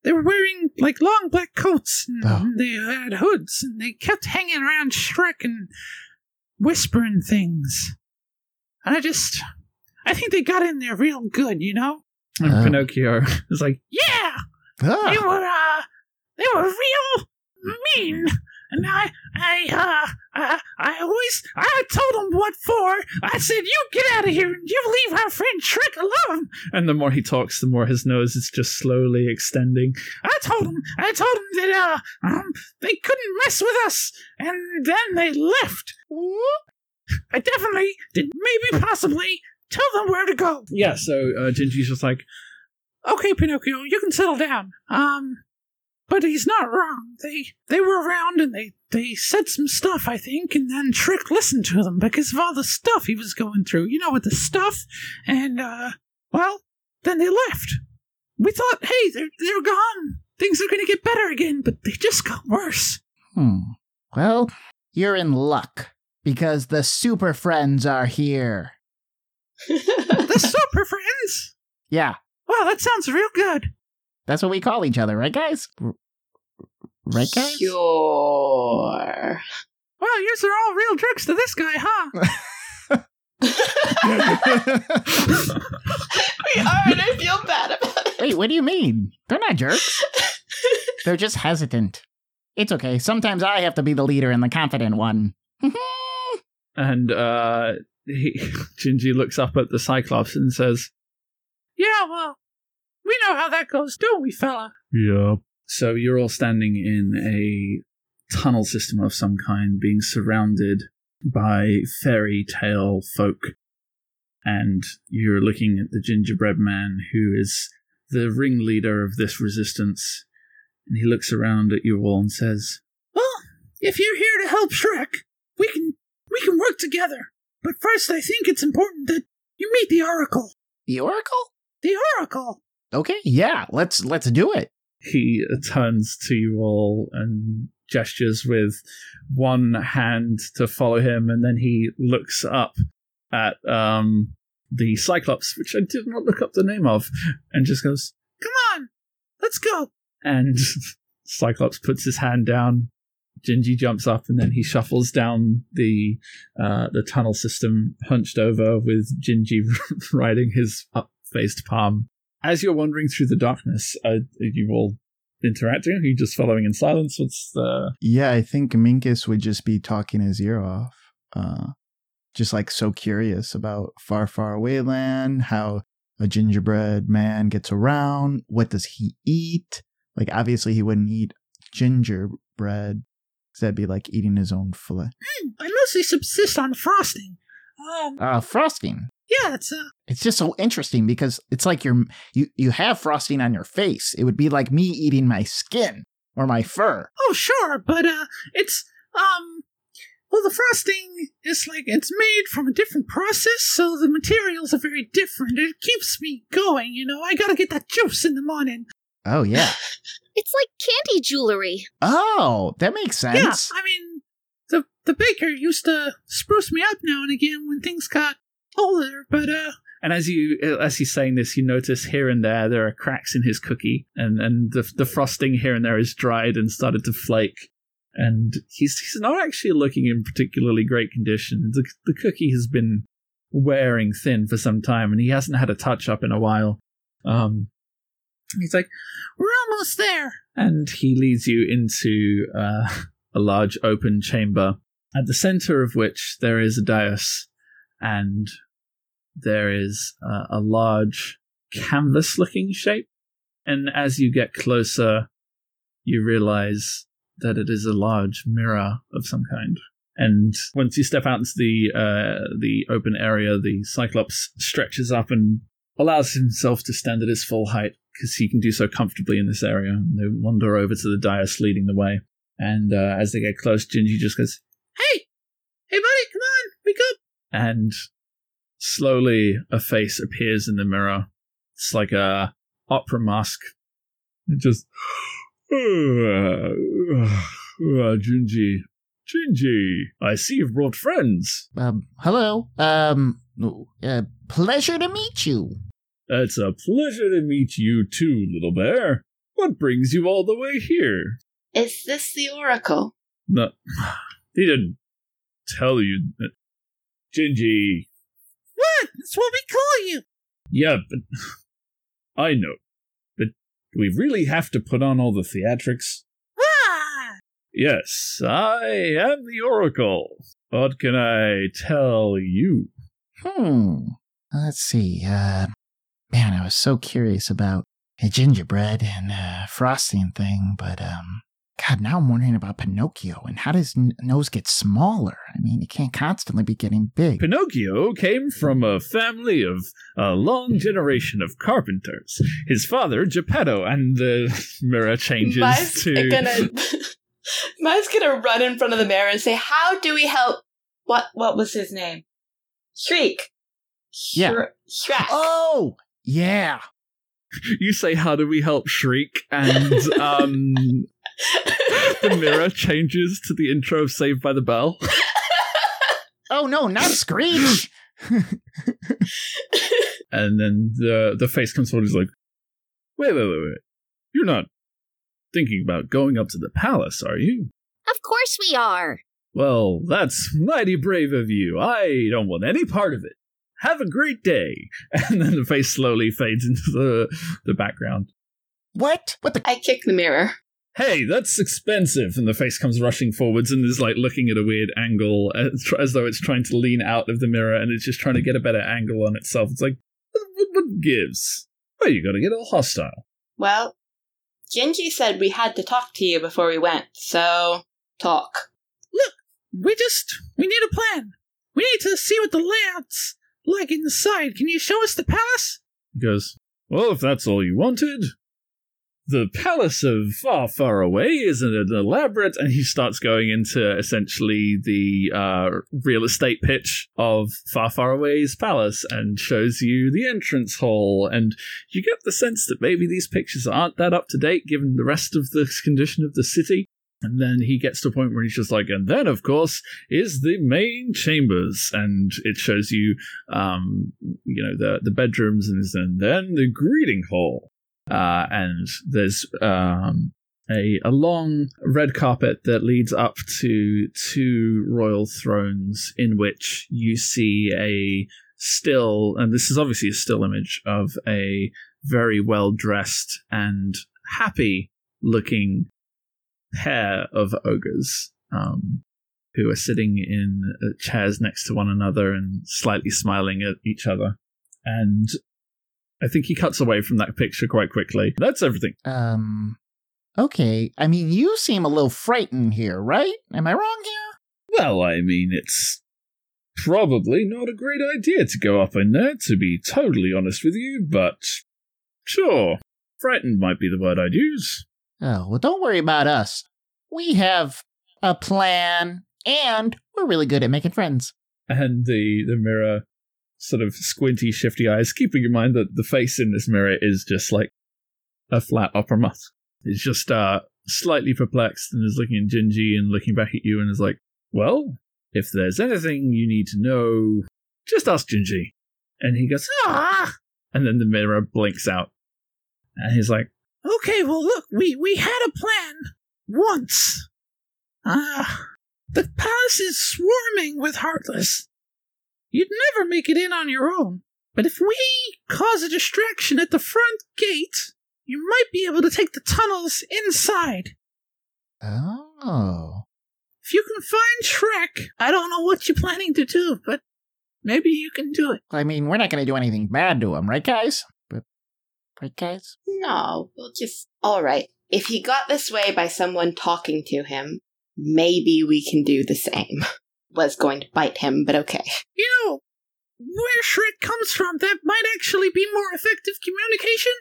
They were wearing like long black coats and Oh. they had hoods and they kept hanging around Shrek and whispering things. And I just I think they got in there real good, you know? And Oh. Pinocchio is like, Yeah! They Ah, were, uh, they were real mean. And I, I, uh, I, I always, I told them what for. I said, you get out of here and you leave our friend Trick alone. and the more he talks, the more his nose is just slowly extending. I told him, I told him that, uh, um, they couldn't mess with us. And then they left. I definitely did maybe possibly tell them where to go. Yeah, so uh, Gingy's just like, Okay, Pinocchio, you can settle down. Um, but he's not wrong. They they were around and they they said some stuff, I think, and then Trick listened to them because of all the stuff he was going through. You know, with the stuff, and uh, well, then they left. We thought, hey, they're they're gone. Things are gonna get better again, but they just got worse. hmm. Well, you're in luck because the Super Friends are here. The super friends. Yeah, Wow, that sounds real good. that's what we call each other, right, guys? R- Right, guys? Sure. Wow, yours are all real jerks to this guy, huh? we are, and I feel bad about it. Wait, what do you mean? They're not jerks. They're just hesitant. It's okay. Sometimes I have to be the leader and the confident one. And uh, he, Gingy looks up at the Cyclops and says, Yeah, well, we know how that goes, don't we, fella? Yep. So you're all standing in a tunnel system of some kind, being surrounded by fairy tale folk. And you're looking at the gingerbread man, who is the ringleader of this resistance. And he looks around at you all and says, Well, if you're here to help Shrek, we can we can work together. But first, I think it's important that you meet the Oracle. The Oracle? The Oracle. Okay, yeah, let's let's do it. he turns to you all and gestures with one hand to follow him, and then he looks up at um, the Cyclops, which I did not look up the name of, and just goes, Come on, let's go. and Cyclops puts his hand down. Gingy jumps up and then he shuffles down the uh, the tunnel system, hunched over with Gingy riding his up-faced palm. As you're wandering through the darkness, uh, you all interacting? Are you just following in silence? What's the. Yeah, I think Minkus would just be talking his ear off. Uh, just like so curious about far, far away land, how a gingerbread man gets around, what does he eat? Like, obviously, he wouldn't eat gingerbread. 'Cause That'd be like eating his own fillet. Hmm, I mostly subsist on frosting. Um, Uh, frosting. yeah, it's uh, It's just so interesting because it's like you're you you have frosting on your face. It would be like me eating my skin or my fur. oh sure, but uh, it's um, well, the frosting is like it's made from a different process, so the materials are very different. It keeps me going, you know. I gotta get that juice in the morning. Oh yeah. It's like candy jewelry. oh, that makes sense. Yeah, I mean, the the baker used to spruce me up now and again when things got older, but uh, And as you as he's saying this, you notice here and there there are cracks in his cookie, and and the the frosting here and there is dried and started to flake. And he's he's not actually looking in particularly great condition. The the cookie has been wearing thin for some time, and he hasn't had a touch up in a while. Um, he's like, we're almost there. and he leads you into uh, a large open chamber, at the center of which there is a dais, and there is uh, a large canvas looking shape. And as you get closer, you realize that it is a large mirror of some kind. And once you step out into the uh, the open area, the Cyclops stretches up and allows himself to stand at his full height because he can do so comfortably in this area. And they wander over to the dais leading the way. And uh, as they get close, Gingy just goes, Hey, hey, buddy, come on, wake up. and slowly a face appears in the mirror. It's like a opera mask. It just, uh, Gingy, Gingy, I see you've brought friends. Um, hello. Um, uh, pleasure to meet you. It's a pleasure to meet you too, little bear. What brings you all the way here? Is this the Oracle? No, he didn't tell you. that- Gingy, What? That's what we call you. Yeah, but I know. But do we really have to put on all the theatrics? Ah, Yes, I am the Oracle. What can I tell you? Hmm. Let's see. Uh, man, I was so curious about a gingerbread and uh, frosting thing, but um, God, now I'm wondering about Pinocchio and how does n- nose get smaller? I mean, it can't constantly be getting big. Pinocchio came from a family of a long generation of carpenters. His father, Geppetto, and the mirror changes Mine's to. gonna Mine's gonna run in front of the mirror and say, How do we help what what was his name? Shriek. Yeah. Shre- Shrek. Oh, yeah. You say, "How do we help?" Shriek, and um, the mirror changes to the intro of Saved by the Bell. Oh no, not Screech. And then the the face comes forward. He's like, "Wait, wait, wait, wait! You're not thinking about going up to the palace, are you?" Of course we are. Well, that's mighty brave of you. I don't want any part of it. Have a great day. And then the face slowly fades into the the background. what? What the? I kick the mirror. Hey, that's expensive. And the face comes rushing forwards and is like looking at a weird angle as, as though it's trying to lean out of the mirror and it's just trying to get a better angle on itself. It's like, what, what, what gives? Well, you gotta get all hostile. Well, Gingy said we had to talk to you before we went, so talk. Look, we just we need a plan. We need to see what the layout's like inside. Can you show us the palace? He goes, Well, if that's all you wanted. The palace of Far, Far Away is an elaborate, and he starts going into essentially the uh, real estate pitch of Far, Far Away's palace and shows you the entrance hall. And you get the sense that maybe these pictures aren't that up to date given the rest of the condition of the city. And then he gets to a point where he's just like, and then, of course, is the main chambers, and it shows you, um, you know, the the bedrooms, and and then the greeting hall, uh, and there's um, a a long red carpet that leads up to two royal thrones, in which you see a still, and this is obviously a still image of a very well dressed and happy looking pair of ogres um, who are sitting in uh, chairs next to one another and slightly smiling at each other. And I think he cuts away from that picture quite quickly. That's everything. Um, okay. I mean, you seem a little frightened here, right? Am I wrong here? Well, I mean, it's probably not a great idea to go up in there, to be totally honest with you, but sure, frightened might be the word I'd use. Oh, well, don't worry about us. We have a plan, and we're really good at making friends. And the, the mirror sort of squinty, shifty eyes, keeping in mind that the face in this mirror is just like a flat upper mouth. It's just uh, slightly perplexed and is looking at Gingy and looking back at you and is like, well, if there's anything you need to know, just ask Gingy. And he goes, ah! And then the mirror blinks out. And he's like, Okay, well, look, we, we had a plan once. Ah, the palace is swarming with Heartless. You'd never make it in on your own. But if we cause a distraction at the front gate, you might be able to take the tunnels inside. Oh. If you can find Shrek, I don't know what you're planning to do, but maybe you can do it. I mean, we're not going to do anything bad to him, right, guys? But, right, guys? No, we'll just. Alright. If he got this way by someone talking to him, maybe we can do the same. Was going to bite him, but okay. You know, where Shrek comes from, that might actually be more effective communication.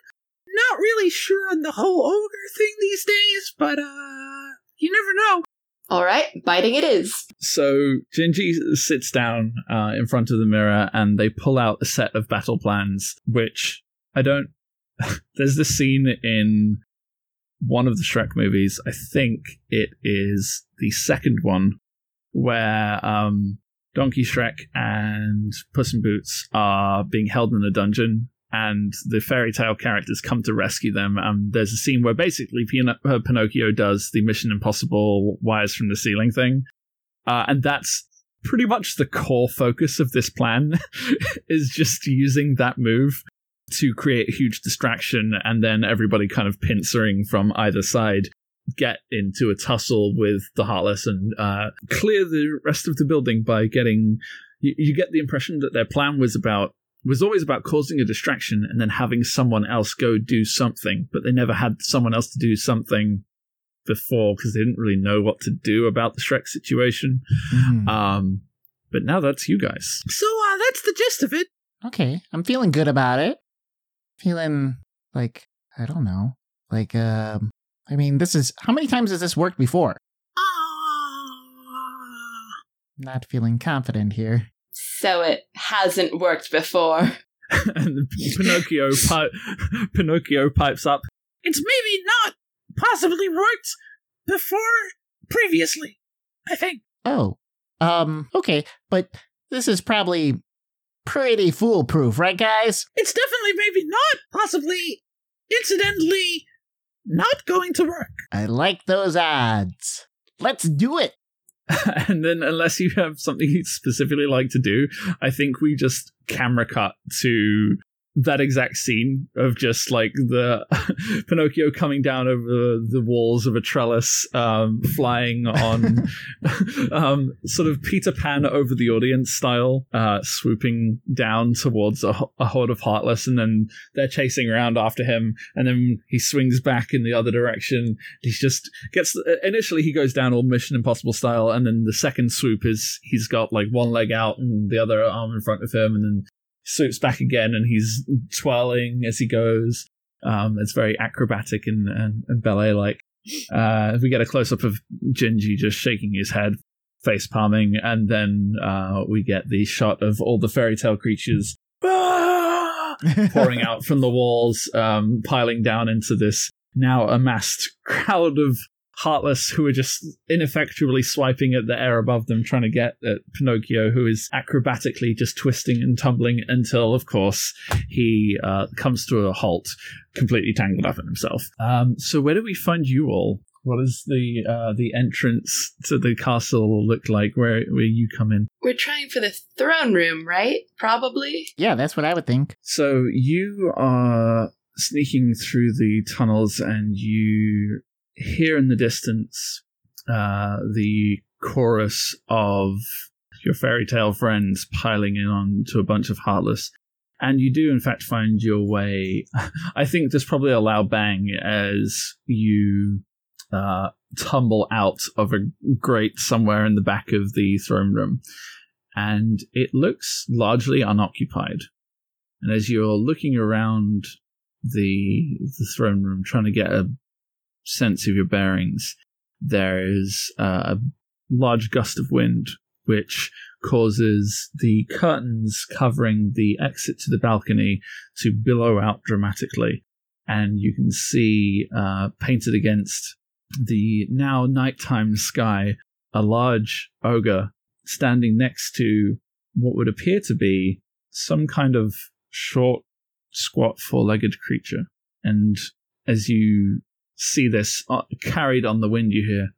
Not really sure on the whole ogre thing these days, but, uh, you never know. Alright, biting it is. So Gingy sits down uh, in front of the mirror and they pull out a set of battle plans, which I don't. There's this scene in one of the Shrek movies. I think it is the second one where um, Donkey Shrek and Puss in Boots are being held in a dungeon. And the fairy tale characters come to rescue them. Um, there's a scene where basically Pin- Pinocchio does the Mission Impossible wires from the ceiling thing, uh, and that's pretty much the core focus of this plan is just using that move to create a huge distraction and then everybody kind of pincering from either side get into a tussle with the heartless and uh, clear the rest of the building by getting you, you get the impression that their plan was about was always about causing a distraction and then having someone else go do something but they never had someone else to do something before because they didn't really know what to do about the Shrek situation. Mhm. Um, but now that's you guys. So, uh, that's the gist of it. Okay, I'm feeling good about it. Feeling like I don't know, like um, I mean, this is how many times has this worked before? Ah. Not feeling confident here. So it hasn't worked before. and Pinocchio pi- Pinocchio pipes up. It's maybe not possibly worked before previously, I think. Oh, um, okay, but this is probably pretty foolproof, right, guys? It's definitely maybe not possibly incidentally not going to work. I like those odds. Let's do it. and then, unless you have something you'd specifically like to do, I think we just camera cut to that exact scene of just like the Pinocchio coming down over the walls of a trellis, um, flying on um, sort of Peter Pan over the audience style, uh, swooping down towards a, a horde of Heartless, and then they're chasing around after him, and then he swings back in the other direction. He's just gets initially he goes down all Mission Impossible style, and then the second swoop is he's got like one leg out and the other arm in front of him, and then swoops back again and he's twirling as he goes. Um, it's very acrobatic and, and, and ballet like. Uh, we get a close up of Gingy just shaking his head, face palming, and then uh, we get the shot of all the fairy tale creatures "Ah!" pouring out from the walls, um, piling down into this now amassed crowd of heartless who are just ineffectually swiping at the air above them, trying to get at Pinocchio, who is acrobatically just twisting and tumbling until, of course, he uh, comes to a halt, completely tangled up in himself. Um, so, where do we find you all? What does the uh, the entrance to the castle look like? Where where you come in? We're trying for the throne room, right? Probably. Yeah, that's what I would think. So you are sneaking through the tunnels, and you hear in the distance uh, the chorus of your fairy tale friends piling in onto a bunch of heartless. And you do, in fact, find your way. I think there's probably a loud bang as you uh, tumble out of a grate somewhere in the back of the throne room. And it looks largely unoccupied. And as you're looking around the, the throne room, trying to get a sense of your bearings, there is uh, a large gust of wind which causes the curtains covering the exit to the balcony to billow out dramatically. And you can see uh, painted against the now nighttime sky a large ogre standing next to what would appear to be some kind of short, squat, four legged creature. And as you see this uh, carried on the wind, you hear,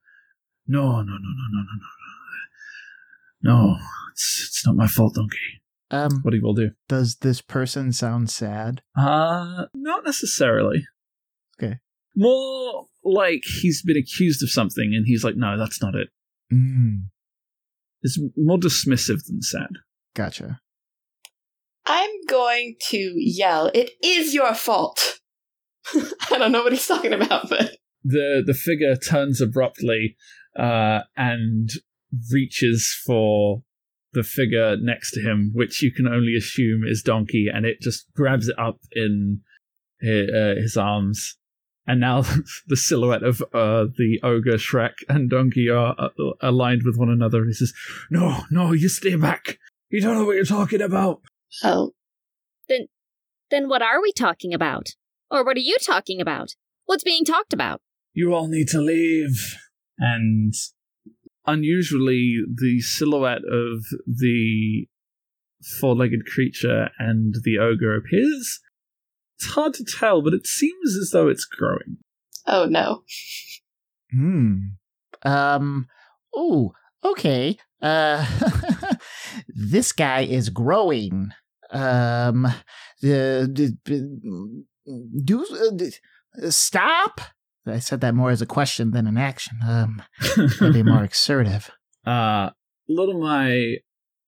No, no, no, no, no, no, no. No, it's, it's not my fault, Donkey. Um, What he will do. does this person sound sad? Uh, not necessarily. Okay. More like he's been accused of something and he's like, no, that's not it. Mm, It's more dismissive than sad. gotcha. I'm going to yell, It is your fault! I don't know what he's talking about, but. The the figure turns abruptly uh, and reaches for the figure next to him, which you can only assume is Donkey, and it just grabs it up in his, uh, his arms. And now the silhouette of uh, the ogre, Shrek, and Donkey are uh, aligned with one another. And he says, "No, no, you stay back. You don't know what you're talking about." Oh, Then what are we talking about? Or what are you talking about? What's being talked about? you all need to leave. And unusually, the silhouette of the four legged creature and the ogre appears. It's hard to tell, but it seems as though it's growing. oh no. Hmm. Um. Oh. Okay. Uh. this guy is growing. Um. The. the- do uh, d- stop. I said that more as a question than an action. Um. Gotta be more assertive. uh, Little Mai,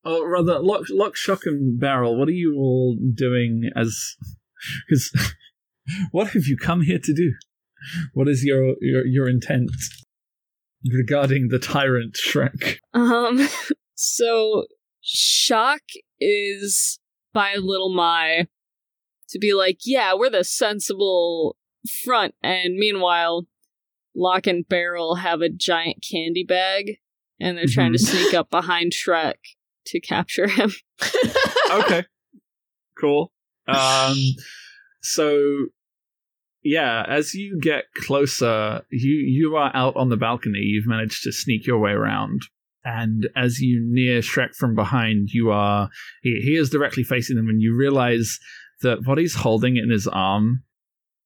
or rather, Lock, Lock, Shock, and Barrel, what are you all doing as. Because. what have you come here to do? What is your, your, your intent regarding the tyrant Shrek? Um, so Shock is by Little Mai to be like, yeah, we're the sensible front, and meanwhile, Lock and Barrel have a giant candy bag, and they're trying to Mhm. sneak up behind Shrek to capture him. okay cool um so yeah as you get closer you you are out on the balcony you've managed to sneak your way around and as you near shrek from behind you are he, he is directly facing them and you realize that what he's holding in his arm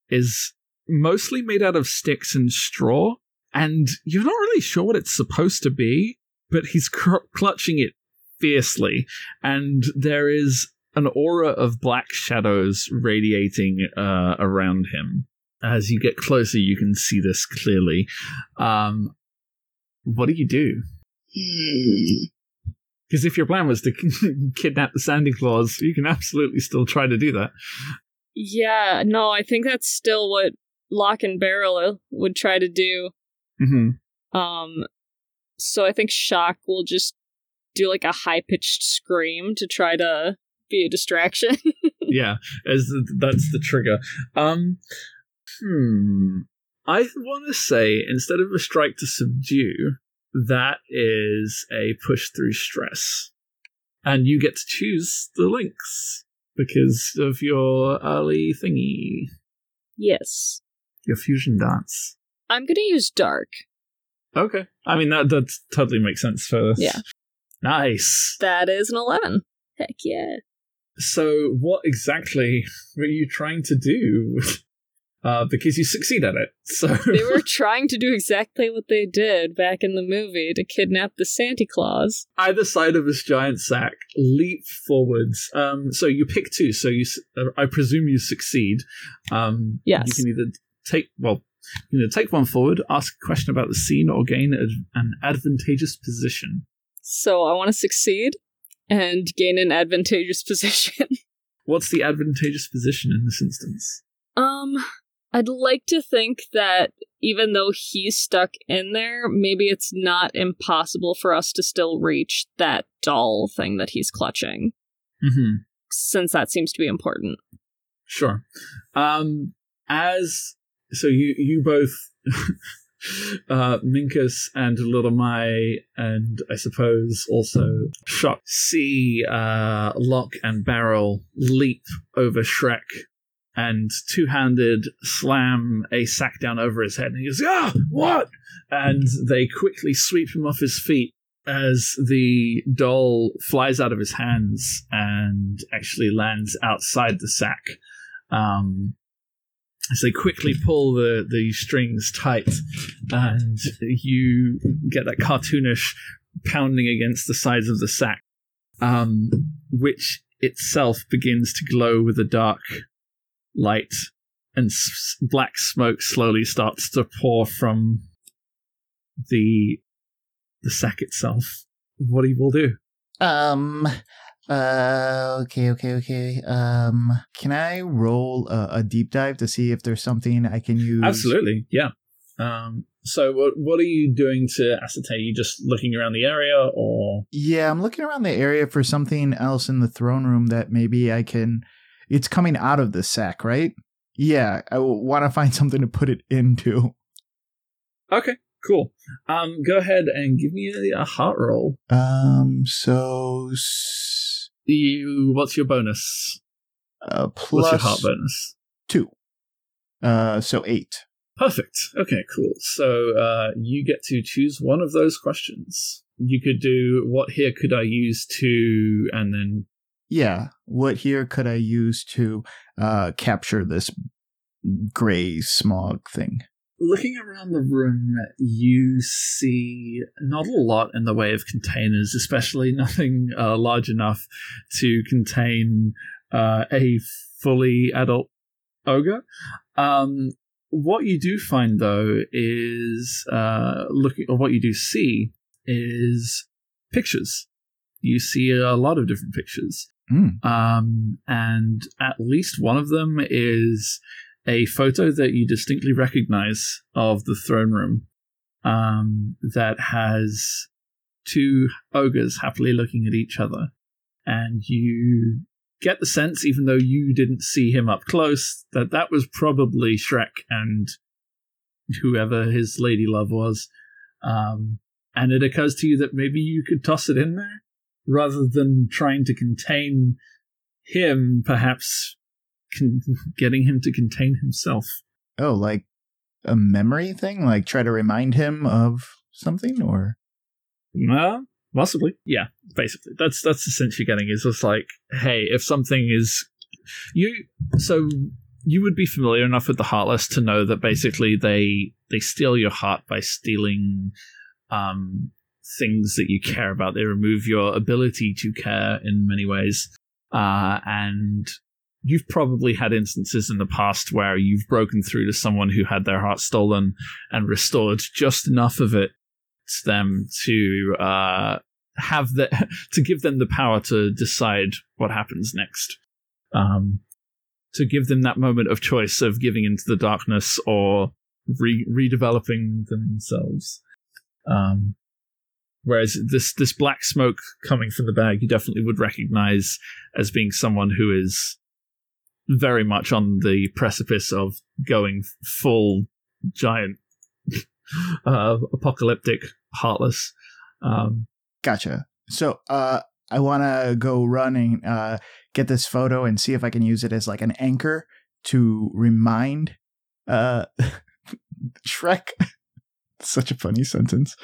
is mostly made out of sticks and straw and you're not really sure what it's supposed to be but he's cr- clutching it fiercely and there is an aura of black shadows radiating uh, around him. As you get closer, you can see this clearly. Um, what do you do? Because if your plan was to kidnap the Sandy Claws, you can absolutely still try to do that. Yeah, no, I think that's still what Lock and Barrel would try to do. Mm-hmm. Um, so I think Shock will just do like a high pitched scream to try to be a distraction. yeah, as the, that's the trigger. Um, hmm. I want to say instead of a strike to subdue, that is a push through stress, and you get to choose the links because of your early thingy, yes. your fusion dance. I'm gonna use Dark. Okay, I mean that that totally makes sense for this. Yeah. Nice. That is an 11. Heck yeah. So, what exactly were you trying to do? Uh, because you succeed at it. So They were trying to do exactly what they did back in the movie to kidnap the Santa Claus. either side of this giant sack leap forwards. Um, so you pick two. So you, uh, I presume you succeed. Um, Yes. You can either take well going to take one forward, ask a question about the scene, or gain ad- an advantageous position. So I want to succeed and gain an advantageous position. What's the advantageous position in this instance? um, I'd like to think that even though he's stuck in there, maybe it's not impossible for us to still reach that doll thing that he's clutching, Mm-hmm. since that seems to be important. Sure. Um, as so, you you both, uh, Minkus and Little Mai, and I suppose also Shock, see uh, Lock and Barrel leap over Shrek and two handed slam a sack down over his head. And he goes, Ah, what? And they quickly sweep him off his feet as the doll flies out of his hands and actually lands outside the sack. Um, as they quickly pull the, the strings tight, and you get that cartoonish pounding against the sides of the sack, um, which itself begins to glow with a dark light, and s- black smoke slowly starts to pour from the the sack itself. What he will do? Um. Uh. Okay. Okay. Okay. Um. Can I roll a, a deep dive to see if there's something I can use? Absolutely, yeah. Um, so, what what are you doing to ascertain? you just looking around the area, or Yeah, I'm looking around the area for something else in the throne room that maybe I can. It's coming out of the sack, right? Yeah, I want to find something to put it into. okay, cool. Um, go ahead and give me a, a heart roll. Um. So. s- You, what's your bonus? Uh, What's plus your heart bonus? two. Uh. So eight. Perfect. Okay, cool. So uh, you get to choose one of those questions. You could do what here could I use to, and then Yeah. What here could I use to uh capture this gray smog thing? looking around the room, you see not a lot in the way of containers, especially nothing uh, large enough to contain uh, a fully adult ogre. Um, what you do find, though, is uh, looking, or what you do see is pictures. You see a lot of different pictures. Mm. Um, and at least one of them is a photo that you distinctly recognize of the throne room um, that has two ogres happily looking at each other. And you get the sense, even though you didn't see him up close, that that was probably Shrek and whoever his lady love was. Um, and it occurs to you that maybe you could toss it in there rather than trying to contain him, perhaps con- getting him to contain himself. Oh, like a memory thing? Like try to remind him of something or Uh, possibly. Yeah, basically. That's that's the sense you're getting is just like, hey, if something is you so you would be familiar enough with the Heartless to know that basically they they steal your heart by stealing um things that you care about. They remove your ability to care in many ways. Uh and you've probably had instances in the past where you've broken through to someone who had their heart stolen and restored just enough of it to them to uh, have the to give them the power to decide what happens next. Um, to give them that moment of choice of giving into the darkness or re- redeveloping themselves. Um, whereas this this black smoke coming from the bag, you definitely would recognize as being someone who is very much on the precipice of going full giant uh, apocalyptic heartless. Um, Gotcha. So, uh, I want to go run and uh, get this photo and see if I can use it as like an anchor to remind uh, Shrek. Such a funny sentence.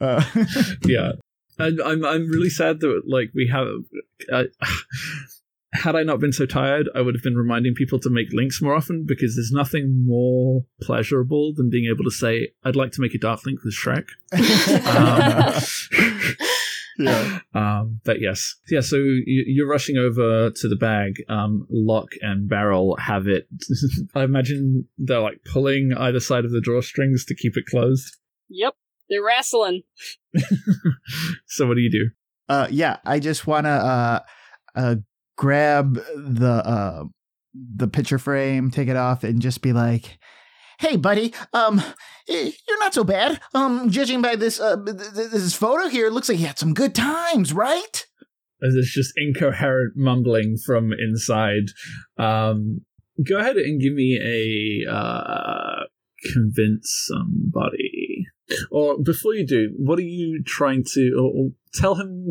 Uh, yeah, and I'm I'm really sad that like we have. Uh, had I not been so tired, I would have been reminding people to make links more often because there's nothing more pleasurable than being able to say, "I'd like to make a dark link with Shrek." Um, Yeah. Um, but yes, yeah. So you, you're rushing over to the bag. Um, Lock and Barrel have it. I imagine they're like pulling either side of the drawstrings to keep it closed. Yep, they're wrestling. so what do you do? Uh, yeah, I just want to uh, uh, grab the uh, the picture frame, take it off, and just be like, "Hey, buddy, um, you're not so bad. Um, judging by this uh, th- th- this photo here, it looks like you had some good times, right?" As it's just incoherent mumbling from inside. Um, go ahead and give me a uh, convince somebody. Or before you do, what are you trying to or, or tell him?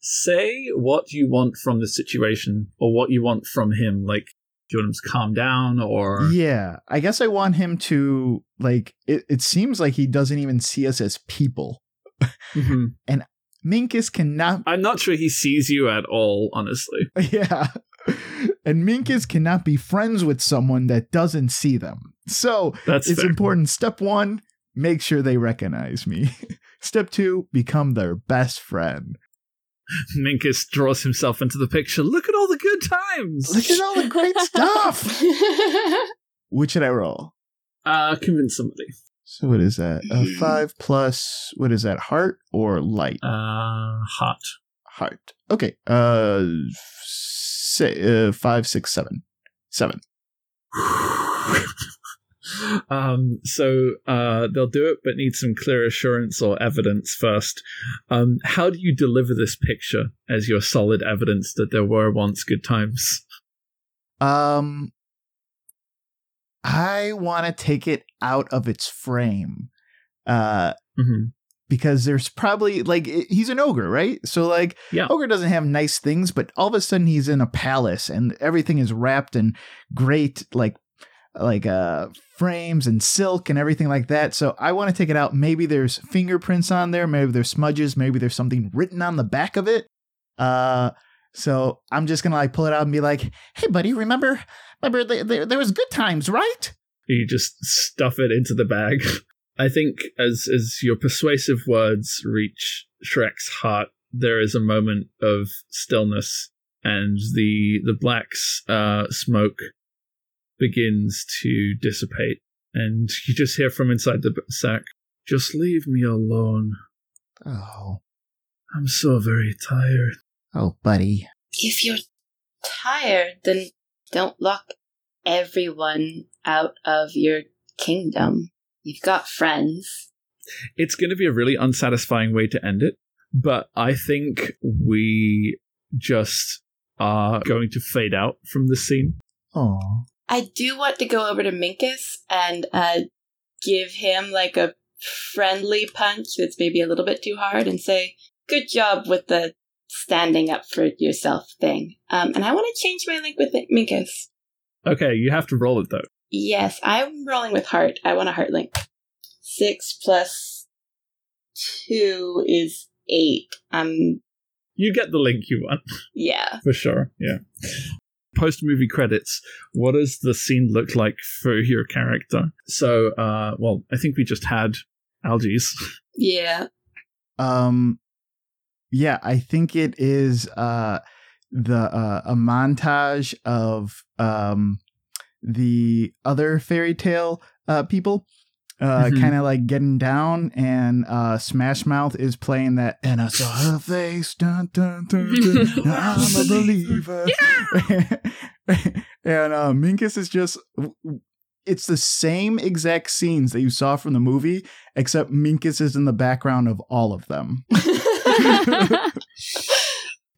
Say what you want from the situation, or what you want from him. Like, do you want him to calm down, or Yeah, I guess I want him to like. It, it seems like he doesn't even see us as people. Mhm. Minkus cannot. I'm not sure he sees you at all. Honestly, Yeah. And Minkus cannot be friends with someone that doesn't see them. So that's it's fair. important. Step one, make sure they recognize me. Step two, become their best friend. Minkus draws himself into the picture. Look at all the good times. Look at all the great stuff. Which should I roll? Uh, convince somebody. So what is that? Uh, five plus what is that? Heart or light? Uh, hot. Heart. Okay. Uh, say, uh five, six, seven, seven. Um, so uh, they'll do it, but need some clear assurance or evidence first. Um, how do you deliver this picture as your solid evidence that there were once good times? Um, I want to take it out of its frame. Uh, hmm because there's probably like he's an ogre, right? So like Yeah. ogre doesn't have nice things, but all of a sudden he's in a palace and everything is wrapped in great like like uh frames and silk and everything like that. So I want to take it out. Maybe there's fingerprints on there, maybe there's smudges, maybe there's something written on the back of it. Uh so I'm just gonna like pull it out and be like, "Hey, buddy, remember, remember there, there, there was good times, right?" You just stuff it into the bag. I think as as your persuasive words reach Shrek's heart, there is a moment of stillness, and the the black's uh, smoke begins to dissipate, and you just hear from inside the sack, "Just leave me alone. Oh, I'm so very tired." oh, buddy. if you're tired, then don't lock everyone out of your kingdom. You've got friends. It's going to be a really unsatisfying way to end it, but I think we just are going to fade out from the scene. Oh. I do want to go over to Minkus and uh, give him like a friendly punch that's maybe a little bit too hard and say, Good job with the standing up for yourself thing. Um, and I want to change my link with Minkus. Okay, you have to roll it though. Yes, I'm rolling with heart. I want a heart link. Six plus two is eight. Um, You get the link you want yeah. for sure. Yeah. Post movie credits. What does the scene look like for your character? So, uh, well, I think we just had algaes. Yeah. Um, yeah, I think it is uh the uh, a montage of um the other fairy tale uh people uh Mhm. kind of like getting down and uh smash mouth is playing that and i saw her face dun, dun, dun, dun, i'm a believer Yeah! and uh minkus is just it's the same exact scenes that you saw from the movie except minkus is in the background of all of them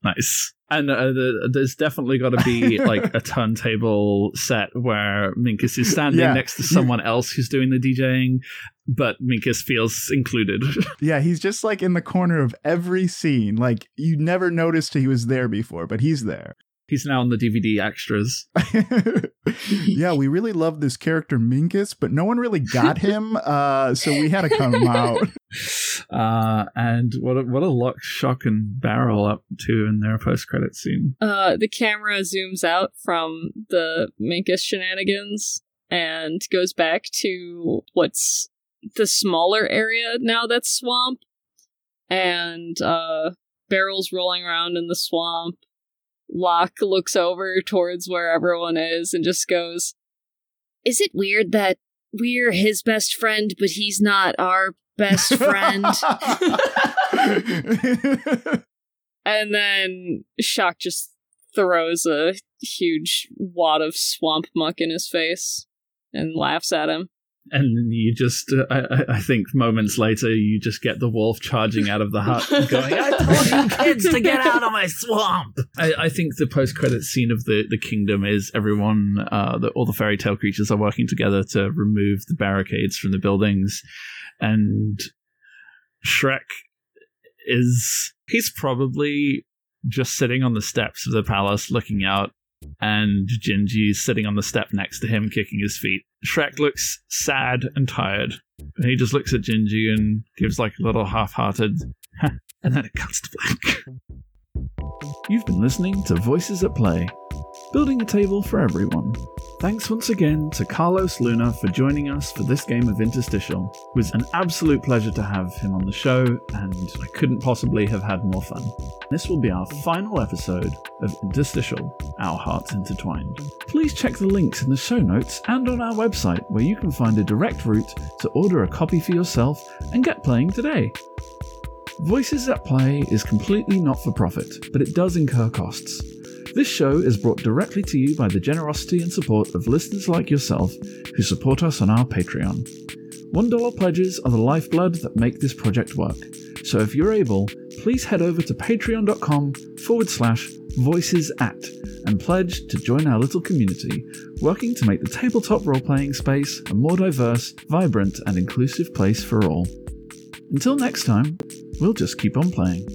Nice. And uh, the, there's definitely got to be like a turntable set where Minkus is standing Yeah. next to someone else who's doing the DJing, but Minkus feels included. Yeah, he's just like in the corner of every scene. Like you never noticed he was there before, but he's there. He's now on the DVD extras. yeah, we really love this character Minkus, but no one really got him, uh, so we had to cut him out. Uh, and what a, what a lock, shock, and barrel up to in their post credit scene. Uh, the camera zooms out from the Minkus shenanigans and goes back to what's the smaller area now that's swamp. and uh, Barrel's rolling around in the swamp. Lock looks over towards where everyone is and just goes, Is it weird that we're his best friend, but he's not our best friend? and then Shock just throws a huge wad of swamp muck in his face and laughs at him. And you just, uh, I, I think moments later, you just get the wolf charging out of the hut going, I told you kids to get out of my swamp. I, I think the post credit scene of the, the kingdom is everyone, uh, the, all the fairy tale creatures are working together to remove the barricades from the buildings. And Shrek is, he's probably just sitting on the steps of the palace looking out and Gingy's sitting on the step next to him, kicking his feet. Shrek looks sad and tired. And he just looks at Gingy and gives like a little half hearted, and then it cuts to black. You've been listening to Voices at Play, building a table for everyone. Thanks once again to Carlos Luna for joining us for this game of Interstitial. It was an absolute pleasure to have him on the show, and I couldn't possibly have had more fun. This will be our final episode of Interstitial, Our Hearts Intertwined. Please check the links in the show notes and on our website where you can find a direct route to order a copy for yourself and get playing today. Voices at Play is completely not for profit, but it does incur costs. This show is brought directly to you by the generosity and support of listeners like yourself who support us on our Patreon. $1 pledges are the lifeblood that make this project work. So if you're able, please head over to patreon.com forward slash voices at and pledge to join our little community, working to make the tabletop role playing space a more diverse, vibrant, and inclusive place for all. Until next time, we'll just keep on playing.